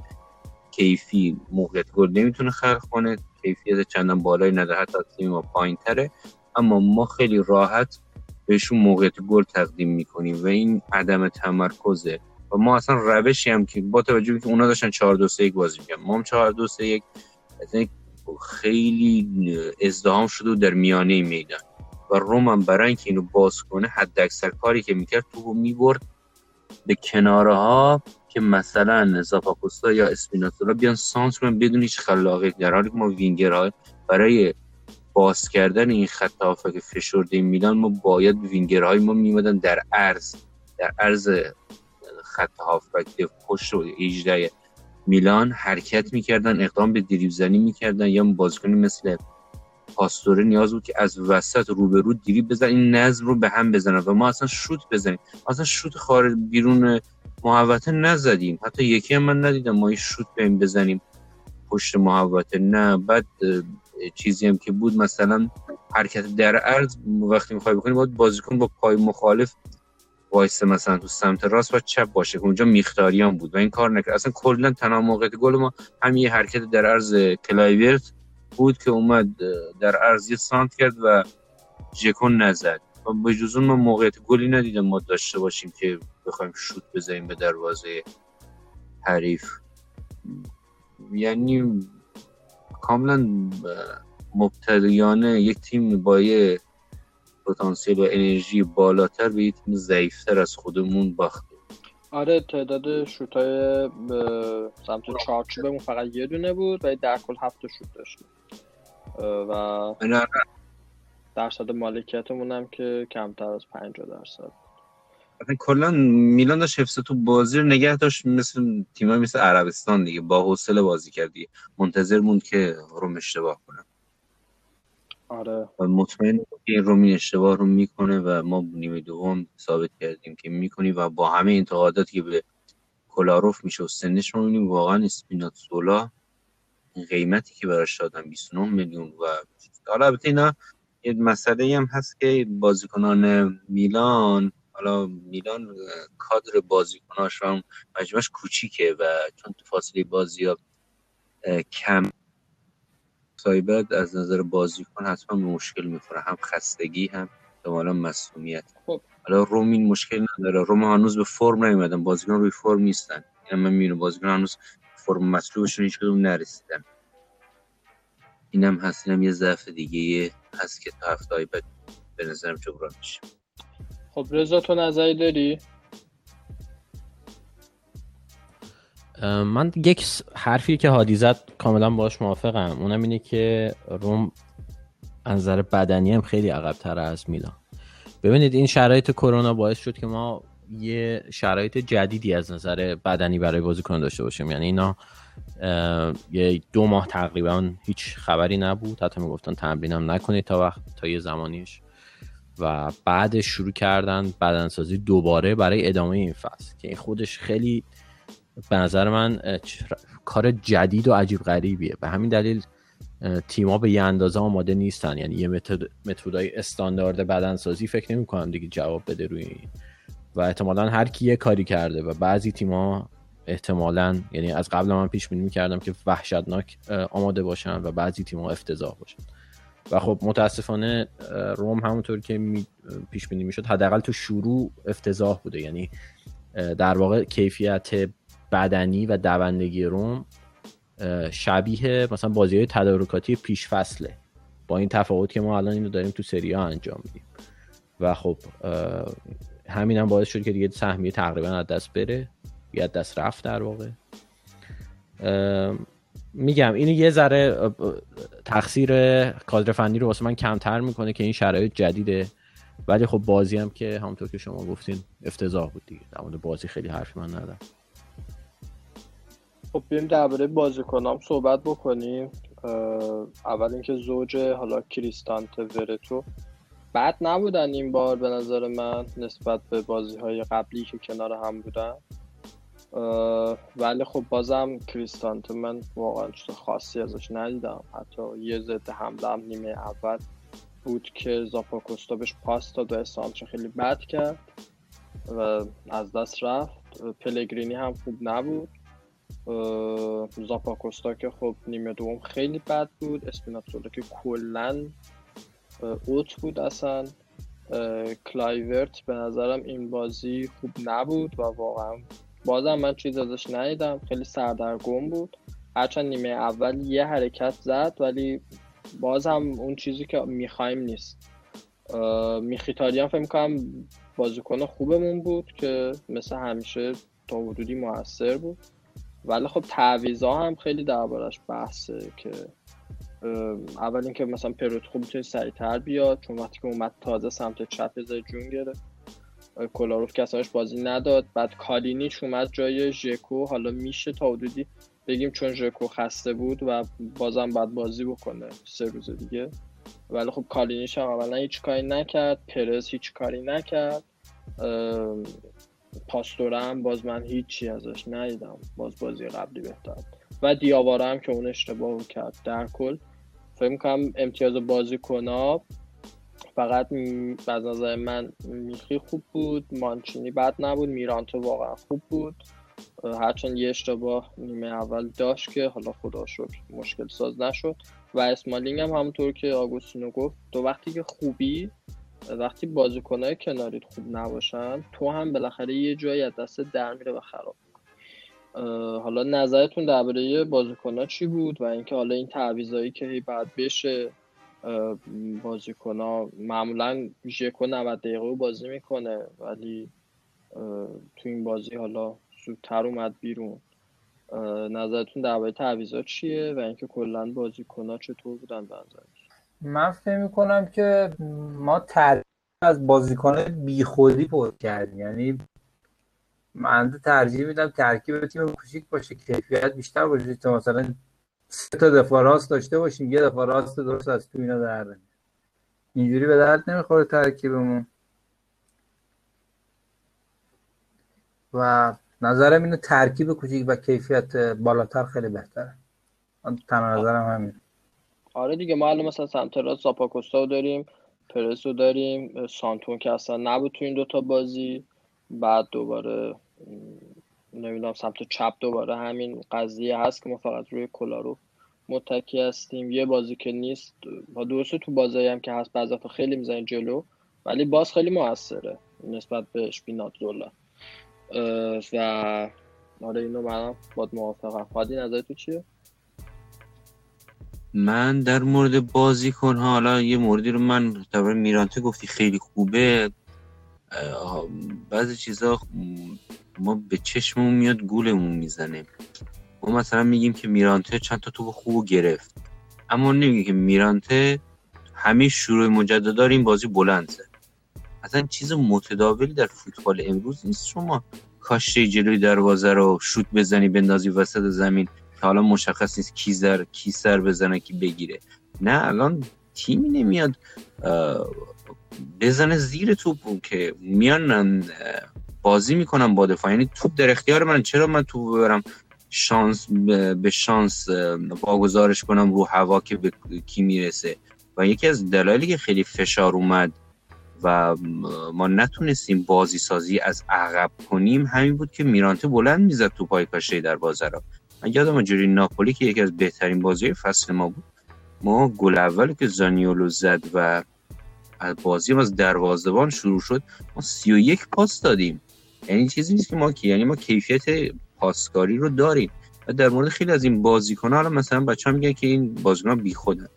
کیفی موقعیت گل نمی‌تونه خلق کنه. کیفیت چندان بالایی نداره حتی تیم ما پایین تره اما ما خیلی راحت بهشون موقعیت گل تقدیم می‌کنیم و این عدم تمرکزه. و ما اصلا روشی هم که با توجه به که اونا داشتن 4 2 3 1 بازی می‌کنن ما هم 4 2 3 1 خیلی ازدهام شده در میانه میدان. و روم هم برای اینکه اینو باز کنه حد اکثر کاری که می‌کرد تو می‌برد به کناره ها که مثلا زاپاکوستا یا اسپیناتولا بیان سانس کنن بدون هیچ خلاقیت در حالی که ما وینگرها برای باز کردن این خط هافک فشرده میلان ما باید وینگرهای ما میمدن در عرض در عرض خط هافبک پشت و 18 میلان حرکت می‌کردن اقدام به دریب زنی می‌کردن. یا بازیکنی مثل پاستوره نیاز بود که از وسط روبرو دریب بزن این نظم رو به هم بزنن و ما اصلا شوت بزنیم. اصلا شوت خارج بیرون محوطه نزدیم. حتی یکی هم من ندیدم ما این شوت بهم بزنیم. پشت محوطه نه. بعد چیزی هم که بود مثلا حرکت در عرض وقتی می‌خوای بکنی باید بازیکن با پای مخالف وایسه مثلا تو سمت راست و چپ باشه اونجا مخیتاریان بود و این کار نکرد. اصلا کلا تنها موقعیت گل ما همین یه حرکت در عرض کلایورت بود که اومد در عرض یه سانت کرد و جکون نزد. و به جزون ما موقعیت گلی ندیدم ما داشته باشیم که بخوایم شوت بزنیم به دروازه حریف. یعنی کاملا مبتدیانه یک تیم با یه پتانسیل و انرژی بالاتر به یک تیم ضعیفتر از خودمون باخته. آره تعداد شوتای به سمت چارچوبمون فقط یه دونه بود و در کل هفت شوت داشتیم و درصد مالکیتمون هم که کمتر از 50 درصد کلا میلان داشت حفظ تو بازی رو نگه داشت مثل تیمای مثل عربستان دیگه. با حوصله بازی کردی منتظر موند که روم اشتباه کنه. آره. و مطمئن که این رومی اشتباه رو می‌کنه و ما نیمه دوم ثابت کردیم که می‌کنی و با همه انتقاداتی که به کلاروف میشه و سنش رو می‌بینیم واقعا اسپیناتزولا قیمتی که براش دادن 29 میلیون و حالا البته اینا یه مسئله هم هست که بازیکنان میلان حالا میلان کادر بازیکناش هم مجموعش کوچیکه و چون تو فاصله بازی ها کم سایبرد از نظر بازیکن حتما مشکل می‌خوره هم خستگی هم احتمالا مسئولیت خب. حالا روم این مشکل نداره روم هنوز به فرم نیومدن بازیکن روی فرم نیستن. یعنی من می‌بینم بازیکن هنوز فرم مطلوبشون هیچ کدوم نرسیدن. اینم هست اینم یه ضعف دیگه هست که تا هفته بعد به نظرم جبران میشه. خب رضا تو نظری داری؟ من یک حرفی که هادی زد کاملا باش موافقم. اونم اینه که روم از نظر بدنی هم خیلی عقبتر از میلان. ببینید این شرایط کرونا باعث شد که ما یه شرایط جدیدی از نظر بدنی برای بازیکن داشته باشیم. یعنی اینا یه دو ماه تقریبا هیچ خبری نبود. حتی می‌گفتن تمرین هم نکنید تا وقت تا یه زمانیش. و بعدش شروع کردن بدنسازی دوباره برای ادامه این فصل که این خودش خیلی به نظر من کار جدید و عجیب غریبیه. به همین دلیل تیما به یه اندازه آماده نیستن. یعنی یه متدای استاندارد بدنسازی فکر نمی کنم دیگه جواب بده روی این. و احتمالا هر کی یه کاری کرده و بعضی تیما احتمالا یعنی از قبل من پیش بینی می‌کردم که وحشتناک آماده باشن و بعضی تیما افتضاح باشن. و خب متاسفانه روم همونطور که پیش بینی می‌شد حداقل تو شروع افتضاح بوده. یعنی در واقع کیفیت بدنی و دوندگی روم شبیه مثلا بازی های تدارکاتی پیش فصله. با این تفاوت که ما الان اینو داریم تو سری ها انجام میدیم. و خب همین هم باعث شد که دیگه سهمیه تقریبا از دست بره. یا دست رفت در واقع. میگم این یه ذره تقصیر کادر فنی رو واسه من کمتر می‌کنه که این شرایط جدیده. ولی خب بازی هم که همونطور که شما گفتین افتضاح بود دیگه. در مورد بازی خیلی حرفی من ندارم. خب بریم درباره بازیکنام صحبت بکنیم. اول اینکه زوج حالا کریستانت ورتو بد نبودن این بار به نظر من نسبت به بازی های قبلی که کنار هم بودن. ولی خب بازم کریستانت من واقعا چیز خاصی ازش ندیدم. حتی یه ضد حمله هم نیمه اول بود که زاپاکوستا بهش پاس داد و سانچو خیلی بد کرد و از دست رفت. پلگرینی هم خوب نبود. زاپاکوستا که خب نیمه دوم خیلی بد بود. اسپیناتزولا که کلا اوت بود اصلا. کلایورت به نظرم این بازی خوب نبود و واقعا بازم من چیز ازش ندیدم. خیلی سردرگم بود. هرچند نیمه اول یه حرکت زد ولی باز اون چیزی که می‌خوایم نیست. میخیتاریان فکر می‌کنم بازیکن خوبمون بود که مثل همیشه تا حدودی موثر بود. ولی خب تعویضا هم خیلی دربارش بحثه که اول اینکه مثلا پروت خوب می‌تونه سریعتر بیاد چون وقتی که اومد تازه سمت چپ زای جون گرفت. کلاروف کسانش بازی نداد. بعد کالینیچ اومد جای ژکو. حالا میشه تا حدودی بگیم چون ژکو خسته بود و بازم بعد بازی بکنه سه روز دیگه. ولی خب کالینیچ هم اولا هیچ کاری نکرد. پرز هیچ کاری نکرد. پاستورم باز من هیچی ازش ندیدم. باز بازی قبلی بهتر. و دیاوارا هم که اون اشتباه کرد. در کل فکر می‌کنم امتیاز بازی کناب فقط از نظر من میخی خوب بود مانچینی بد نبود میرانتو واقعا خوب بود. هرچند یه اشتباه نیمه اول داشت که حالا خدا شد مشکل ساز نشد. و اسمالینگ هم همونطور که آگوستینو گفت تو وقتی که خوبی وقتی بازیکنهای کناریت خوب نباشن تو هم بالاخره یه جایی از دست در میره و خراب. حالا نظرتون درباره بازیکنها چی بود و اینکه حالا این تعویضایی که هی بعد بشه بازیکن معمولا ژکو 90 دقیقه بازی می‌کنه ولی تو این بازی حالا زودتر اومد بیرون. نظرتون درباره تعویضا چیه و اینکه کلا بازیکن چطور بودن به من فکر می‌کنم که ما ترکیب از بازیکن بیخودی پر کردیم. یعنی من ترجیح میدم ترکیب تیم کوچیک باشه کیفیت بیشتر باشه. مثلا سه تا دفاع راست داشته باشیم. یه دفاع راست درست از تو اینا در اینجوری به درد نمی‌خوره ترکیبمون. و نظرم اینو ترکیب کوچیک و کیفیت بالاتر خیلی بهتره. تنها نظرم همین آره دیگه ما الان مثلا سمت راست زاپاکوستا داریم پرس رو داریم سانتون که اصلا نبود تو این دوتا بازی. بعد دوباره نمی‌دونم سمت چپ دوباره همین قضیه هست که ما فقط روی کلارو متکی هستیم. یه بازی که نیست با درسته تو بازی هم که هست بعضی خیلی می‌زنه جلو ولی باز خیلی موثره نسبت به اشپینات دولا و آره اینو من باید موافقم. خواهدی نظر تو چیه؟ من در مورد بازیکن ها حالا یه موردی رو من در میرانته گفتی خیلی خوبه. بعضی چیزا ما به چشممون میاد گولمون می‌زنه. ما مثلا میگیم که میرانته چند تا توپ خوب گرفت. اما نمیگه که میرانته همه شروع مجدد این بازی بلند زد اصلا چیز متداولی در فوتبال امروز نیست. شما کاشته جلوی دروازه رو شوت بزنی بندازی وسط زمین که حالا مشخص نیست کی زر کی سر بزنه کی بگیره. نه الان تیمی نمیاد بزنه زیر توپ که میان بازی می‌کنم با دفاع. یعنی توپ در اختیار من چرا من توپ ببرم؟ شانس به شانس واگذارش کنم رو هوا که به کی می‌رسه. و یکی از دلایلی که خیلی فشار اومد و ما نتونستیم بازی سازی از عقب کنیم همین بود که میرانته بلند می‌زد تو پای کاشه در بازه را. من یادم جوری ناپولی که یکی از بهترین بازی فصل ما بود. ما گل اول که زانیولو زد و از بازی ما از دروازه‌بان شروع شد ما 31 پاس دادیم. یعنی چیزی نیست که ما کی یعنی ما کیفیت پاسکاری رو داریم. و در مورد خیلی از این بازیکن‌ها حالا مثلا بچه‌ها میگن که این بازیکن‌ها بیخودن.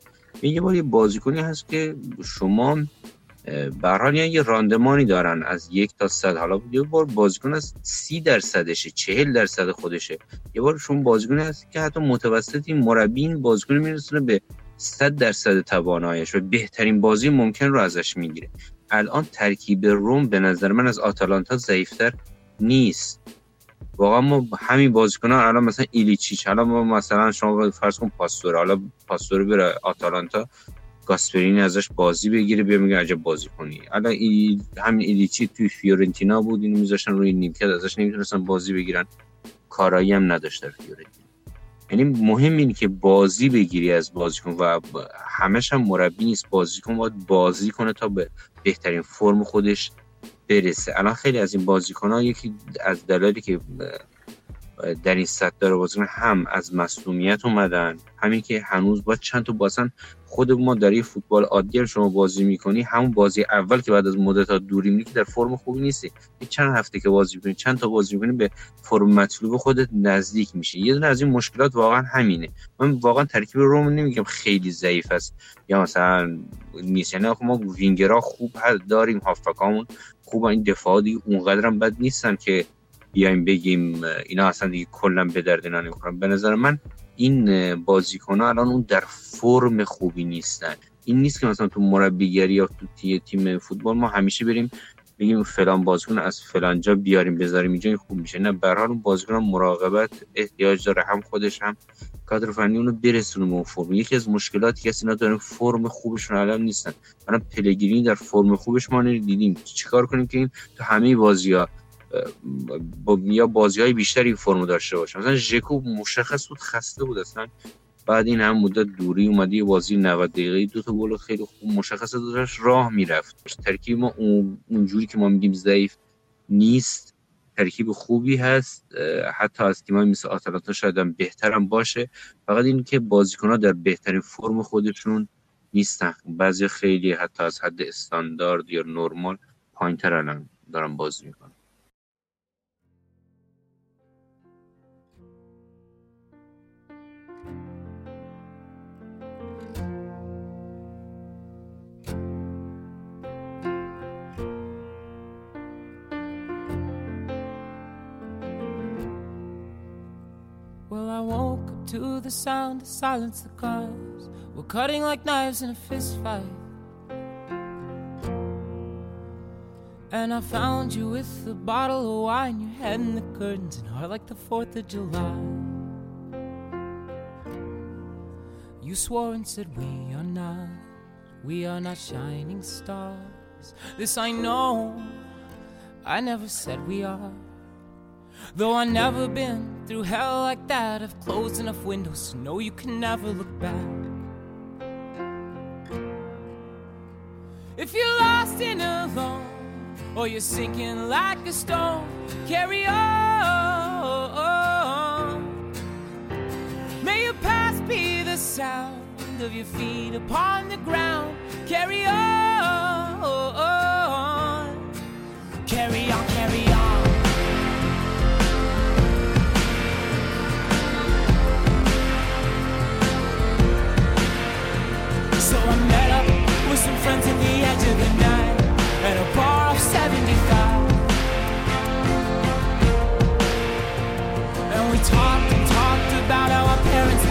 یه بار یه بازیکنی هست که شما برحال یه راندمانی دارن از یک تا صد. حالا یه بار بازیکن از سی درصدشه چهل درصد خودشه. یه بار شما بازیکنی هست که حتی متوسط این مربی این بازیکن میرسونه به صد درصد توانایش و بهترین بازی ممکن رو ازش می‌گیره. الان ترکیب روم به نظر من از آتالانتا ضعیفتر نیست. واقعا ما همین بازیکن ها الان مثلا ایلیچیچ حالا ما مثلا شما فرض کن پاستور حالا پاستور بره آتالانتا گاسپرینی ازش بازی بگیره بیا میگه عجب بازی کنی. الان ای همین ایلیچی توی فیورنتینا بود اینو میذاشتن روی نیمکت ازش نمی‌تونستن بازی بگیرن. کارایی هم نداشت فیورنتینا. یعنی مهم اینه که بازی بگیری از بازیکن و همش هم مربی نیست. بازیکن باید بازی کنه تا به بهترین فرم خودش برسه. الان خیلی از این بازیکن ها یکی از دلایلی که در این سطح داره بازیکن هم از مصونیت اومدن همین که هنوز با چند تا بازن خود ما در یه فوتبال عادی شما بازی می‌کنی همون بازی اول که بعد از مدت دوری میگی در فرم خوبی نیستی. چند هفته که بازی می‌کنی چند تا بازی می‌کنی به فرم مطلوب خودت نزدیک میشه یه دونه از این مشکلات واقعا همینه. من واقعا ترکیب روم نمیگم خیلی ضعیف است. یا مثلا نیست یعنی ما وینگرها خوب داریم هافکامون خوب این دفاعی اونقدرم بد نیستن که بیایم بگیم اینا اصلا دیگه کلا به درد نمی‌خورن. به نظر من این بازیکن ها الان اون در فرم خوبی نیستن. این نیست که مثلا تو مربیگری یا تو تیم فوتبال ما همیشه بریم بگیم فلان بازیکن از فلان جا بیاریم بذاریم اینجا خوب میشه. نه به اون بازیکن مراقبت احتیاج داره هم خودش هم کادر فنی اونو برسونه به فرم. یکی از مشکلاتی که اینا دارن فرم خوبشون الان نیستن. الان پلگرینی در فرم خوبش ما دیدیم چیکار کنیم که این تو همه بازی ها با یا بازی های بیشتری فرمو داشته باشه. مثلا ژکو مشخص بود خسته بود اصلا. بعد این هم مدت دوری اومده یه بازی 90 دقیقه دو تا گل خیلی خوب مشخص داشت راه می‌رفت. ترکیب ما اونجوری که ما میگیم ضعیف نیست ترکیب خوبی هست. حتی از تیمای مثل آتالانتا شاید هم بهترم باشه. فقط این که بازیکنها در بهترین فرم خودشون نیستن. بعضی خیلی حتی از حد استاندارد یا نرمال پایینتر الان دارن بازی می‌کنن. To the sound of silence the cars. We're cutting like knives in a fist fight. And I found you with a bottle of wine, your head in the curtains, and heart like the 4th of July. You swore and said, We are not, we are not shining stars. This I know, I never said we are. Though I've never been through hell like that, I've closed enough windows to know you can never look back. If you're lost and alone, or you're sinking like a stone, carry on. May your past be the sound of your feet upon the ground. Carry on, carry on, carry on. So I met up with some friends at the edge of the night at a bar off 75. And we talked and talked about our parents.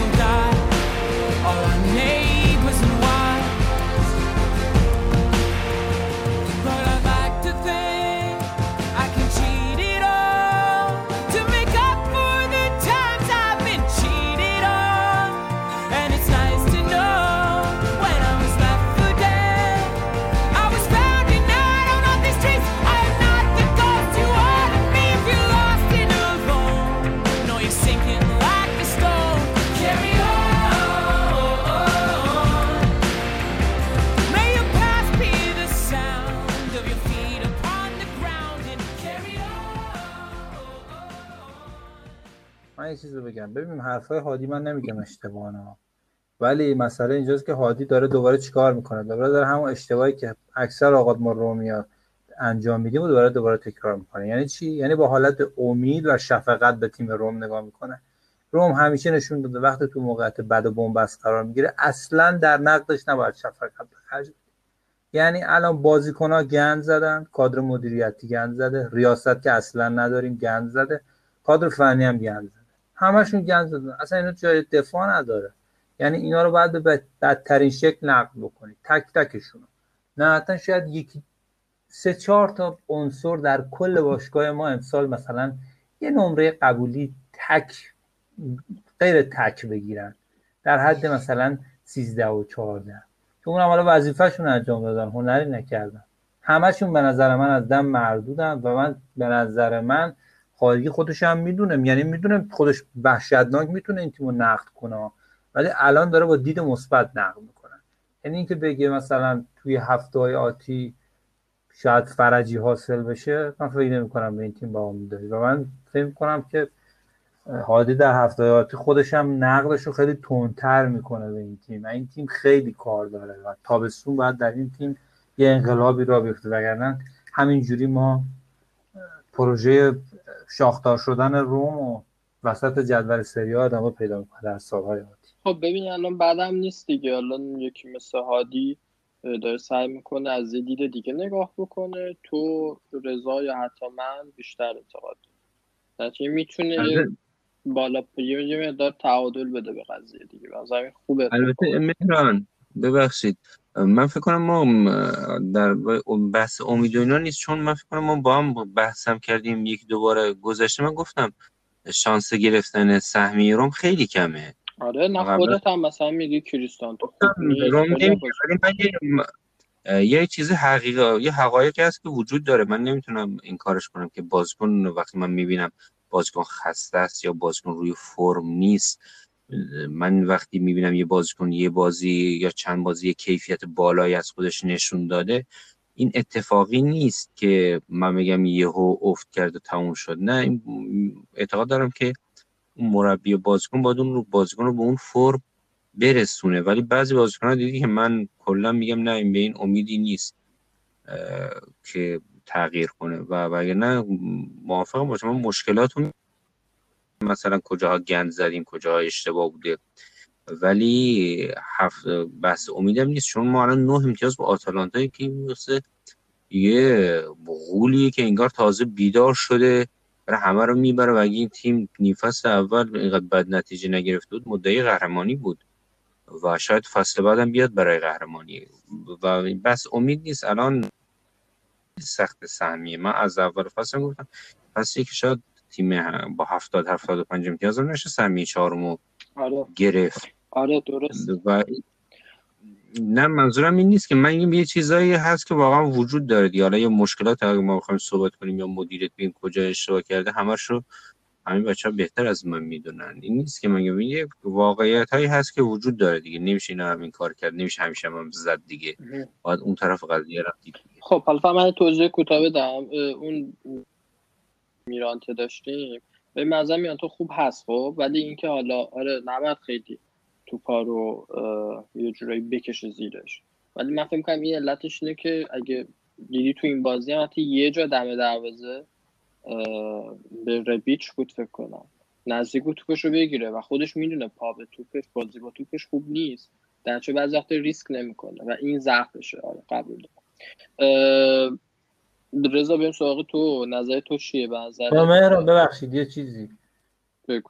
من یه چیزی بگم. ببین حرفای هادی من نمیگم اشتباه نه. ولی مسئله اینجاست که هادی داره دوباره چیکار می‌کنه؟ دوباره داره همون اشتباهی که اکثر اوقات ما رومیا انجام میدیم و دوباره دوباره تکرار می‌کنه. یعنی چی؟ یعنی با حالت امید و شفقت به تیم روم نگاه می‌کنه. روم همیشه نشون داده وقتی تو موقعیت بد و بنبست قرار می‌گیره اصلا در نقدش نباید شفقت بخرج بدی. یعنی الان بازیکن ها گند زدن کادر مدیریتی گند زده ریاست که اصلا نداریم گند زده کادر فنی هم گند زده همشون گند زدن. اصلا اینا جای دفاع نداره. یعنی اینا رو باید به بد- بدترین شکل نقد بکنید تک تکشون نه حتی شاید یکی سه چهار تا عنصر در کل باشگاه ما امسال مثلا یه نمره قبولی تک غیر تک بگیرن. در حد مثلا 13 و 14 که اونم حالا وظیفهشون انجام دادن. هنری نکردن. همشون به نظر من از دم مردودن و من به نظر من خارجی خودش هم می‌دونه. یعنی می‌دونه خودش وحشتناک می‌تونه این تیمو نقد کنه. ولی الان داره با دید مثبت نقد می‌کنه. یعنی اینکه بگه مثلا توی هفته های آتی شاید فرجی حاصل بشه من فکر نمی کنم به این تیم با داری و من فکر می‌کنم که هادی در هفته های آتی خودش هم نقدش رو خیلی تندتر می‌کنه به این تیم. و این تیم خیلی کار داره و تابستون باید در این تیم یه انقلابی را بیفته. وگرنه همینجوری ما پروژه شاختار شدن روم و وسط جدول سری ها ادامه پیدا می‌کنه در سالهای آتی. خب ببین الان بعدم نیست دیگه. الان یکی مثل هادی داره سعی می‌کنه از یه دید دیگه نگاه بکنه. تو رضا یا حتی من بیشتر انتقاد داریم. یعنی می‌تونه بالا یه یه مقدار تعادل بده به قضیه دیگه. و خوبه. البته مهران ببخشید. من فکر کنم ما در بحث امید و اینا نیست چون من فکر کنم ما با هم بحثم کردیم یک دوباره گذشته. من گفتم شانس گرفتن سهمیه روم خیلی کمه. آره نه خودت هم مثلا میگی کریستان تو روم یه چیز حقیقی یه حقایقی هست که وجود داره. من نمی‌تونم این کارش کنم که بازیکن وقتی من می‌بینم بازیکن خسته است یا بازیکن روی فرم نیست. من وقتی می‌بینم یه بازیکن یه بازی یا چند بازی کیفیت بالایی از خودش نشون داده این اتفاقی نیست که من بگم یهو افت کرد و تموم شد. نه اعتقاد دارم که اون مربی بازیکن باید اون رو بازیکن رو به اون فرم برسونه. ولی بعضی بازیکن ها دیدی که من کلا میگم نه این به این امیدی نیست که تغییر کنه. و وگرنه موافقم با شما مشکلاتون مثلا کجاها گند زدیم کجاها اشتباه بوده. ولی هفت بحث امیدم نیست چون ما الان نه امتیاز با آتالانتا که مثل یه غولیه که انگار تازه بیدار شده. برای همه رو می‌بره و این تیم نیم فصل اول اینقدر بد نتیجه نگرفته بود مدعی قهرمانی بود. و شاید فصل بعدم بیاد برای قهرمانی. و بس امید نیست. الان سخت سهمیه. من از اول فصل گفتم فصلی که شاید تیم با 70 75 امتیاز هم نشه سهمیه چهارمو آره. گرفت. آره درست. و نه منظورم این نیست که من یه چیزایی هست که واقعا وجود داره دیگه. حالا یه مشکلات اگه ما بخوایم صحبت کنیم یا مدیریت ببین کجا اشتباه کرده همش رو همین بچه ها بهتر از من می‌دونن. این نیست که من یه واقعیت هایی هست که وجود داره دیگه. نمیشه اینا همین کار کرد نمیشه همیشه هم زد دیگه. باید اون طرف قضیه رفت خب حالا من توضیح کوتاه بدم. اه، اون میرانته داشتیم. به منظر میرانته خوب هست خب ولی اینکه حالا آره نباید خیلی توپا رو اه، یه جورایی بکشه زیرش. ولی من فکر کنم این علتش اینه که اگه دیدی تو این بازی هم حتی یه جا دم دروازه به ربیچ بود فکر کنم. نزدیک بود توپش رو بگیره و خودش می‌دونه پا به توپش بازی با توپش خوب نیست. در چه بعضی وقت ریسک نمی‌کنه و این ضعفشه. آره قبول رضا بریم سراغ تو. نظر تو چیه؟ به نظر مهران ببخشید یه چیزی.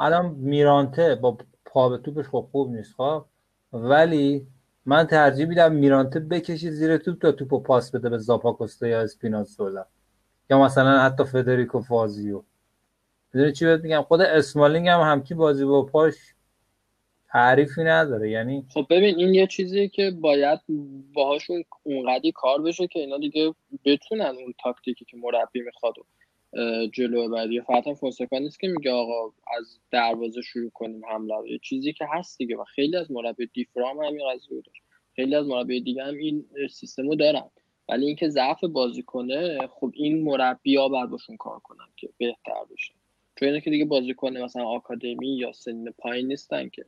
الان میرانته با پا به توپش خب خوب نیست خب؟ ولی من ترجیح میدم میرانته بکشی زیر توپ تا توپو پاس بده به زاپاکوستا یا اسپینازولا یا مثلا حتی فدریکو فازیو. می‌دونی چی بهت میگم؟ خود اسمالینگ هم همکی بازی با پاش تعریفی نداره. یعنی خب ببین این یه چیزیه که باید باهاشون اونقدی کار بشه که اینا دیگه بتونن اون تاکتیکی که مربی می‌خواد جلو بعدی. فقط فونسکا نیست که میگه آقا از دروازه شروع کنیم حمله. یه چیزی که هست دیگه و خیلی از مربی دیفرام همین قضیه داره. خیلی از مربی دیگه هم این سیستم رو دارن. ولی اینکه ضعف بازی کنه خب این مربی ها بر باشون کار کنن که بهتر بشه. چون اینا که دیگه بازی کنه مثلا آکادمی یا سن پایین نیستن که.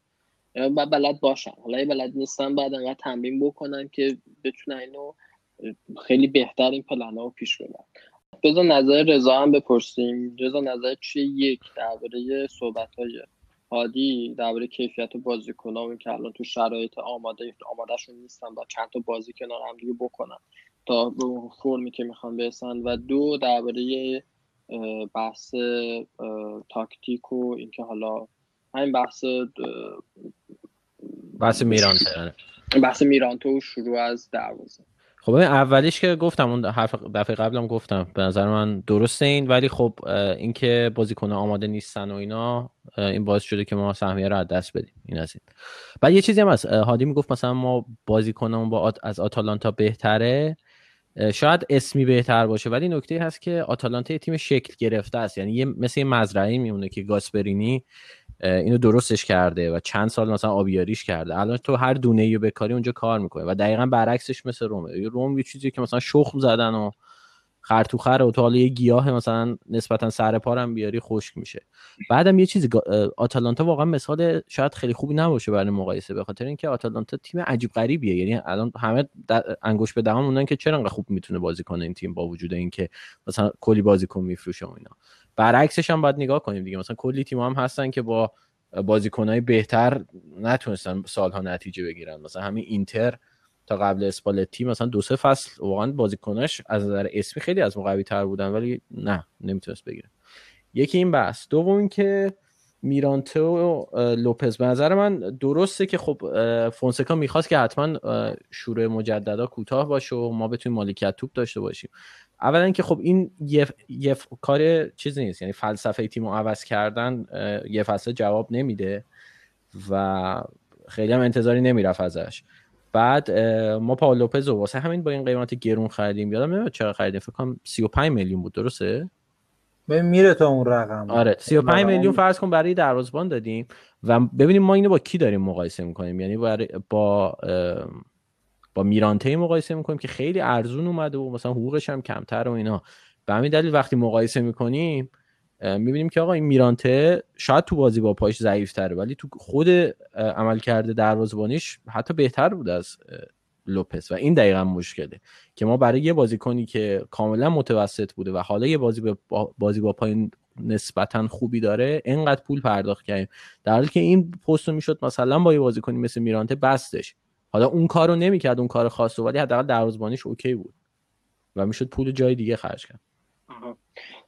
باید بلد باشن حالا بلد نیستن بعد انقدر تمرین بکنن که بتونن اینو خیلی بهتر این پلن رو پیش ببرن بذار نظر رضا هم بپرسیم. رضا نظر چیه یک درباره صحبت های هادی درباره کیفیت بازیکن‌ها؟ و اینکه الان تو شرایط آماده آمادهشون نیستن و چند تا بازی کنار هم دیگه بکنن تا به فرمی که می‌خوان برسن. و دو درباره بحث تاکتیک و اینکه حالا همین بحث بحث میران تهرانه. بحث میرانتو و شروع از دروازه. خب اولیش که گفتم اون حرف دفعه قبلم گفتم. به نظر من درسته این ولی خب اینکه بازیکن آماده نیستن و اینا این باعث شده که ما سهمیه رو از دست بدیم. این از این. بعد یه چیزی هم هست. هادی می‌گفت مثلا ما بازیکنمون با آت... از آتالانتا بهتره. شاید اسمی بهتر باشه ولی نکته هست که آتالانتا یه تیم شکل گرفته است. یعنی یه مثل یه مزرعه میمونه که گاسپرینی اینو درستش کرده و چند سال مثلا آبیاریش کرده. الان تو هر دونه ای بکاری اونجا کار می‌کنه و دقیقا برعکسش مثل رومه. روم یه چیزی که مثلا شخم زدن و خرطوخره و تو حالا یه گیاه مثلا نسبتا سر پارم بیاری خشک میشه. بعدم یه چیزی آتالانتا واقعا مثال شاید خیلی خوبی نباشه برای مقایسه به خاطر اینکه آتالانتا تیم عجیب غریبیه. یعنی الان همه انگوش به دهان موندن که چرا خوب می‌تونه بازی کنه این تیم با وجود اینکه مثلا کلی بازیکن میفروشه و اینا. برعکسش هم باید نگاه کنیم دیگه. مثلا کلی تیم هم هستن که با بازیکنهای بهتر نتونستن سالها نتیجه بگیرن. مثلا همین اینتر تا قبل اسپالتی مثلا دو سه فصل واقعا بازیکناش از نظر اسمی خیلی از ما قوی تر بودن ولی نه نمی‌تونست بگیره. یکی این بحث. دوم اینکه میرانته و لوپز به نظر من درسته که خب فونسکا می‌خواست که حتما شروع مجددا کوتاه باشه و ما بتونیم مالکیت توپ داشته باشیم. اولا که خب این یه, یه کار چیزی نیست. یعنی فلسفه تیم رو عوض کردن یه فصل جواب نمیده و خیلی هم انتظاری نمی‌رفت ازش. بعد ما پاول لوپز رو واسه همین با این قیمت گرون خریدیم. یادم نمیاد چقدر خریدیم؟ فکر کنم 35 میلیون بود. درسته؟ میره تا اون رقم. آره. 35 رقم- میلیون فرض کن برای دروازه‌بان دادیم و ببینیم ما اینو با کی داریم مقایسه می‌کنیم. یعنی برای با با میرانته مقایسه می‌کنیم که خیلی ارزون اومده و مثلا حقوقش هم کمتر و اینا. به همین دلیل وقتی مقایسه می‌کنیم می‌بینیم که آقا این میرانته شاید تو بازی با پاش ضعیف تره ولی تو خود عمل کرده دروازه‌بانیش حتی بهتر بود از لوپس و این دقیقا مشکله که ما برای یه بازیکنی که کاملا متوسط بوده و حالا یه بازی با بازی با پای نسبتا خوبی داره اینقدر پول پرداخت کردیم. در حالی که این پست می‌شد مثلا با یه بازیکنی مثل میرانته بستش. حالا اون کارو نمی‌کرد اون کار خاص ولی حداقل دروازه‌بانیش اوکی بود. و می‌شد پول جای دیگه خرج کرد.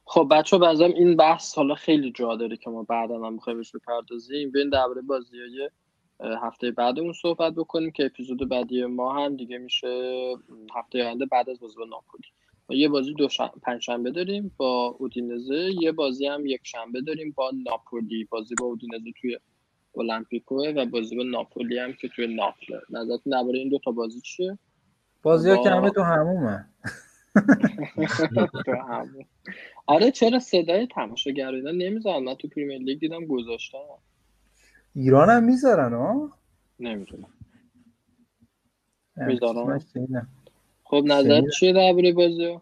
خب بچه بنظرم این بحث حالا خیلی جا داره که ما بعدا هم بخوایم بهش بپردازیم. بیاین درباره بازی های هفته بعدمون صحبت بکنیم که اپیزود بعدی ما هم دیگه میشه هفته آینده بعد از بازی با ناپولی. ما یه بازی دو شن... پنجشنبه داریم با اودینزه یه بازی هم یک شنبه داریم با ناپولی. بازی با اودینزه توی المپیکوه و بازی با ناپولی هم که توی ناپله نظرتون درباره این دو تا بازی چیه؟ بازی ها با- که همه تو همومه. آره چرا صدای تماشاگر اینا نمی‌ذارن؟ من تو پریمیر لیگ دیدم گذاشتن. ایران هم می‌ذارن ها نمی‌دونم. می‌ذارن؟ خب نظر. چیه درباره بازی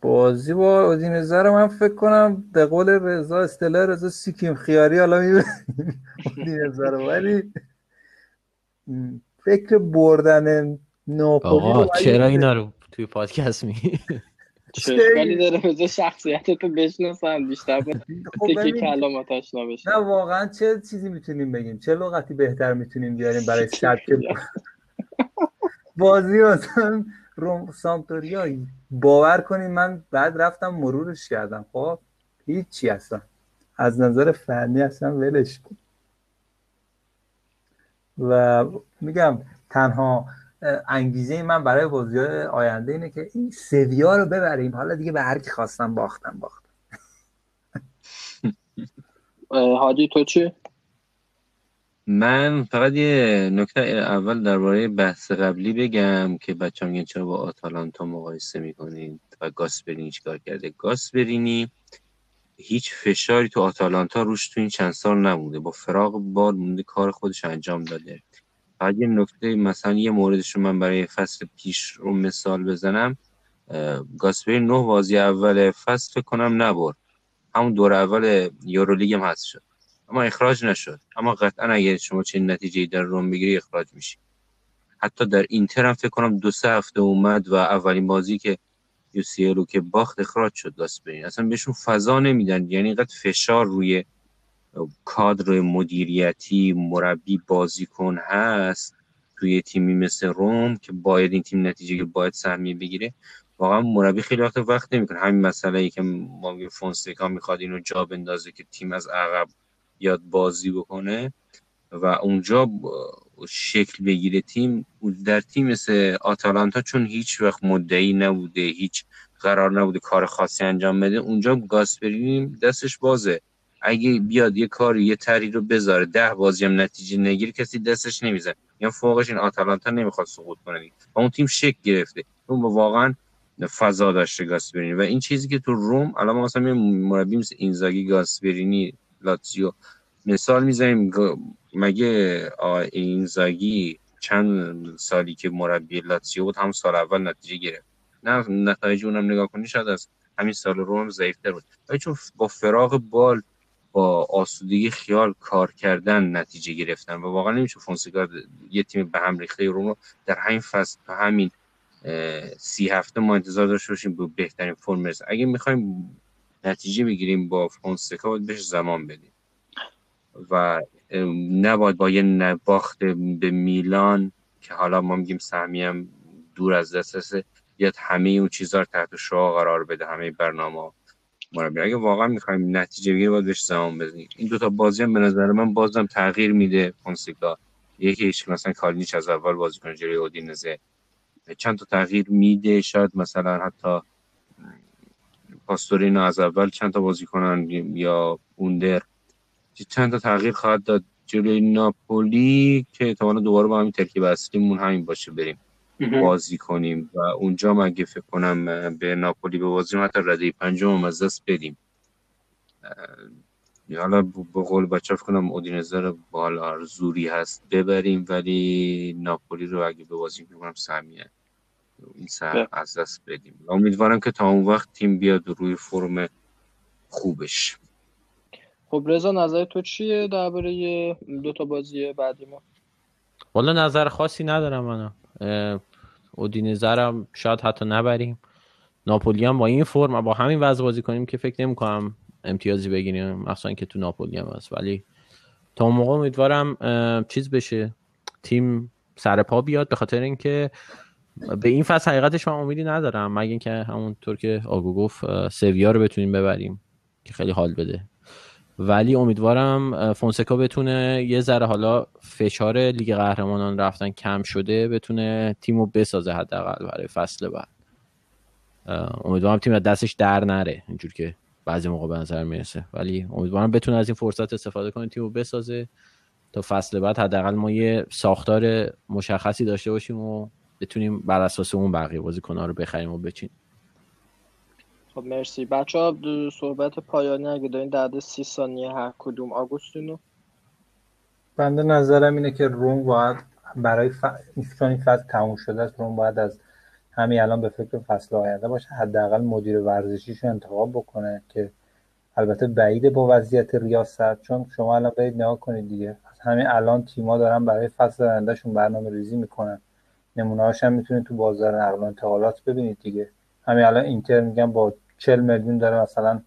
بازی با اودینزه رو من فکر کنم به قول رضا اصطلاح رضا سیکیم خیاری حالا می‌بریم اودینزه رو. ولی فکر بردن ناپولی رو آقا چرا اینا رو توی پادکست میگی چه داره بذار شخصیت تو بشناسم بیشتر خب تکی ببین، کلامات آشنا نه واقعا چه چیزی می‌تونیم بگیم؟ چه لغتی بهتر می‌تونیم بیاریم برای سبک بازی؟ مثلا روم سامتوریا باور کنید من بعد رفتم مرورش کردم. خب هیچی اصلا. از نظر فنی اصلا ولش کن. و میگم تنها انگیزه من برای بازی آینده اینه که این سویا رو ببریم. حالا دیگه به هر کی خواستم باختم باختم. هادی تو چی؟ من فقط یه نکته اول درباره بحث قبلی بگم که بچه میگن چرا با آتالانتا مقایسه می‌کنین و گاسپرینی چیکار کرده. گاسپرینی هیچ فشاری تو آتالانتا روش تو این چند سال نبوده. با فراغ بال مونده کار خودش انجام داده. فقط یه نکته مثلا یه موردش رو من برای فصل پیش رو مثال بزنم. گاسپرین نه بازی اول فصل کنم نبرد. همون دور اول یورولیگ هم هست شد. اما اخراج نشد. اما قطعا اگر شما چنین نتیجه در روم بگیری اخراج میشی. حتی در اینتر هم فکر کنم دو سه هفته اومد و اولین بازی که یو سی رو که باخت اخراج شد گاسپرین اصلا بهشون فضا نمیدن. یعنی اینقدر فشار روی کادر مدیریتی مربی بازیکن هست توی تیمی مثل روم که باید این تیم نتیجه گیر، باید سهمیه بگیره. واقعا مربی خیلی وقت وقت نمی‌کنه. همین مسئله ای که ما فونسکا می‌خواد اینو جا بندازه که تیم از عقب بیاد بازی بکنه و اونجا شکل بگیره تیم. در تیم مثل آتالانتا چون هیچ وقت مدعی نبوده هیچ قرار نبوده کار خاصی انجام بده اونجا گاسپرینی دستش بازه. اگه بیاد یه کاری یه تری رو بذاره ده بازی هم نتیجه نگیر کسی دستش نمیزن یا فوقش این آتالانتا نمی‌خواد سقوط کنه. و اون تیم شک گرفته. اون واقعا فضا داشته گاسپرینی. و این چیزی که تو روم الان مثلا مربی مثل اینزاگی گاسپرینی لاتزیو. مثال می‌زنیم مگه آقای اینزاگی چند سالی که مربی لاتزیو بود هم سال اول نتیجه گرفت. نه نتایج اونم نگاه کنی شاید از همین سال روم ضعیفتر بود. ولی چون با فراغ بال با آسودگی خیال کار کردن نتیجه گرفتن و واقعا نمیشه فونسکا یه تیم به هم ریخته روم رو در همین فصل تا همین سی هفته ما انتظار داشته باشیم به بهترین فرم برسه. اگه می‌خوایم نتیجه بگیریم با فونسکا باید بهش زمان بدیم. و نباید با یه نباخت به میلان که حالا ما میگیم سهمی هم دور از دسترسه بیاد همه اون چیزها رو تحت شعا قرار بده همه برنامه مربی اگه واقعا می‌خوایم نتیجه بگیریم باید بهش زمان بدیم. این دوتا بازی هم به نظر من بازم تغییر میده فونسکا. یکیش مثلا کالینیچ از اول بازی کنه جلوی اودینزه. چند تا تغییر میده شاید مثلا حتی پاستورینو از اول چند تا بازی کنن یا اوندر. چند تا تغییر خواهد داد. جلوی ناپولی که احتمالا دوباره با همین ترکیب اصلیمون همین باشه بریم بازی کنیم. و اونجا من اگه فکر کنم به ناپولی به بازیم حتی رده پنجم هم از دست بدیم. حالا به قول بچه فکر کنم اودینزه رو با حالا زوری هست ببریم ولی ناپولی رو اگه به بازی می‌کنم سهمیه این سهم بله. از دست بدیم. امیدوارم که تا اون وقت تیم بیاد روی فرم خوبش. خب رضا نظر تو چیه درباره دو تا بازی بعدی ما؟ والا نظر خاصی ندارم من اودینزه هم شاید حتی نبریم. ناپولی هم با این فرم با همین وضع بازی کنیم که فکر نمی‌کنم امتیازی بگیریم مخصوصا که تو ناپولی هم هست. ولی تا اون موقع امیدوارم چیز بشه. تیم سر پا بیاد به خاطر اینکه به این فصل حقیقتش من امیدی ندارم مگه اینکه همونطور که آگو گفت سویا رو بتونیم ببریم که خیلی حال بده. ولی امیدوارم فونسکا بتونه یه ذره حالا فشار لیگ قهرمانان رفتن کم شده بتونه تیمو بسازه حداقل برای فصل بعد. امیدوارم تیم دستش در نره اینجور که بعضی موقع به نظر می‌رسه. ولی امیدوارم بتونه از این فرصت استفاده کنه تیمو بسازه تا فصل بعد حداقل ما یه ساختار مشخصی داشته باشیم و بتونیم بر اساس اون بقیه بازیکن‌ها رو بخریم و بچینیم خب مرسی. بچه ها صحبت پایانی اگه دارین در سی ثانیه هر کدوم. آگوستینو؟ بنده نظرم اینه که روم باید برای ف... چون این فصل تموم شده است روم باید از همین الان به فکر فصل آینده باشه حداقل مدیر ورزشیش رو انتخاب بکنه که البته بعیده با وضعیت ریاست چون شما الان برید نگاه کنید دیگه. از همین الان تیما دارن برای فصل آیندهشون برنامه ریزی می‌کنن. نمونه هم می‌تونید تو بازار نقل و انتقالات ببینید دیگه. همین الان اینتر میگن با 40 میلیون داره مثلا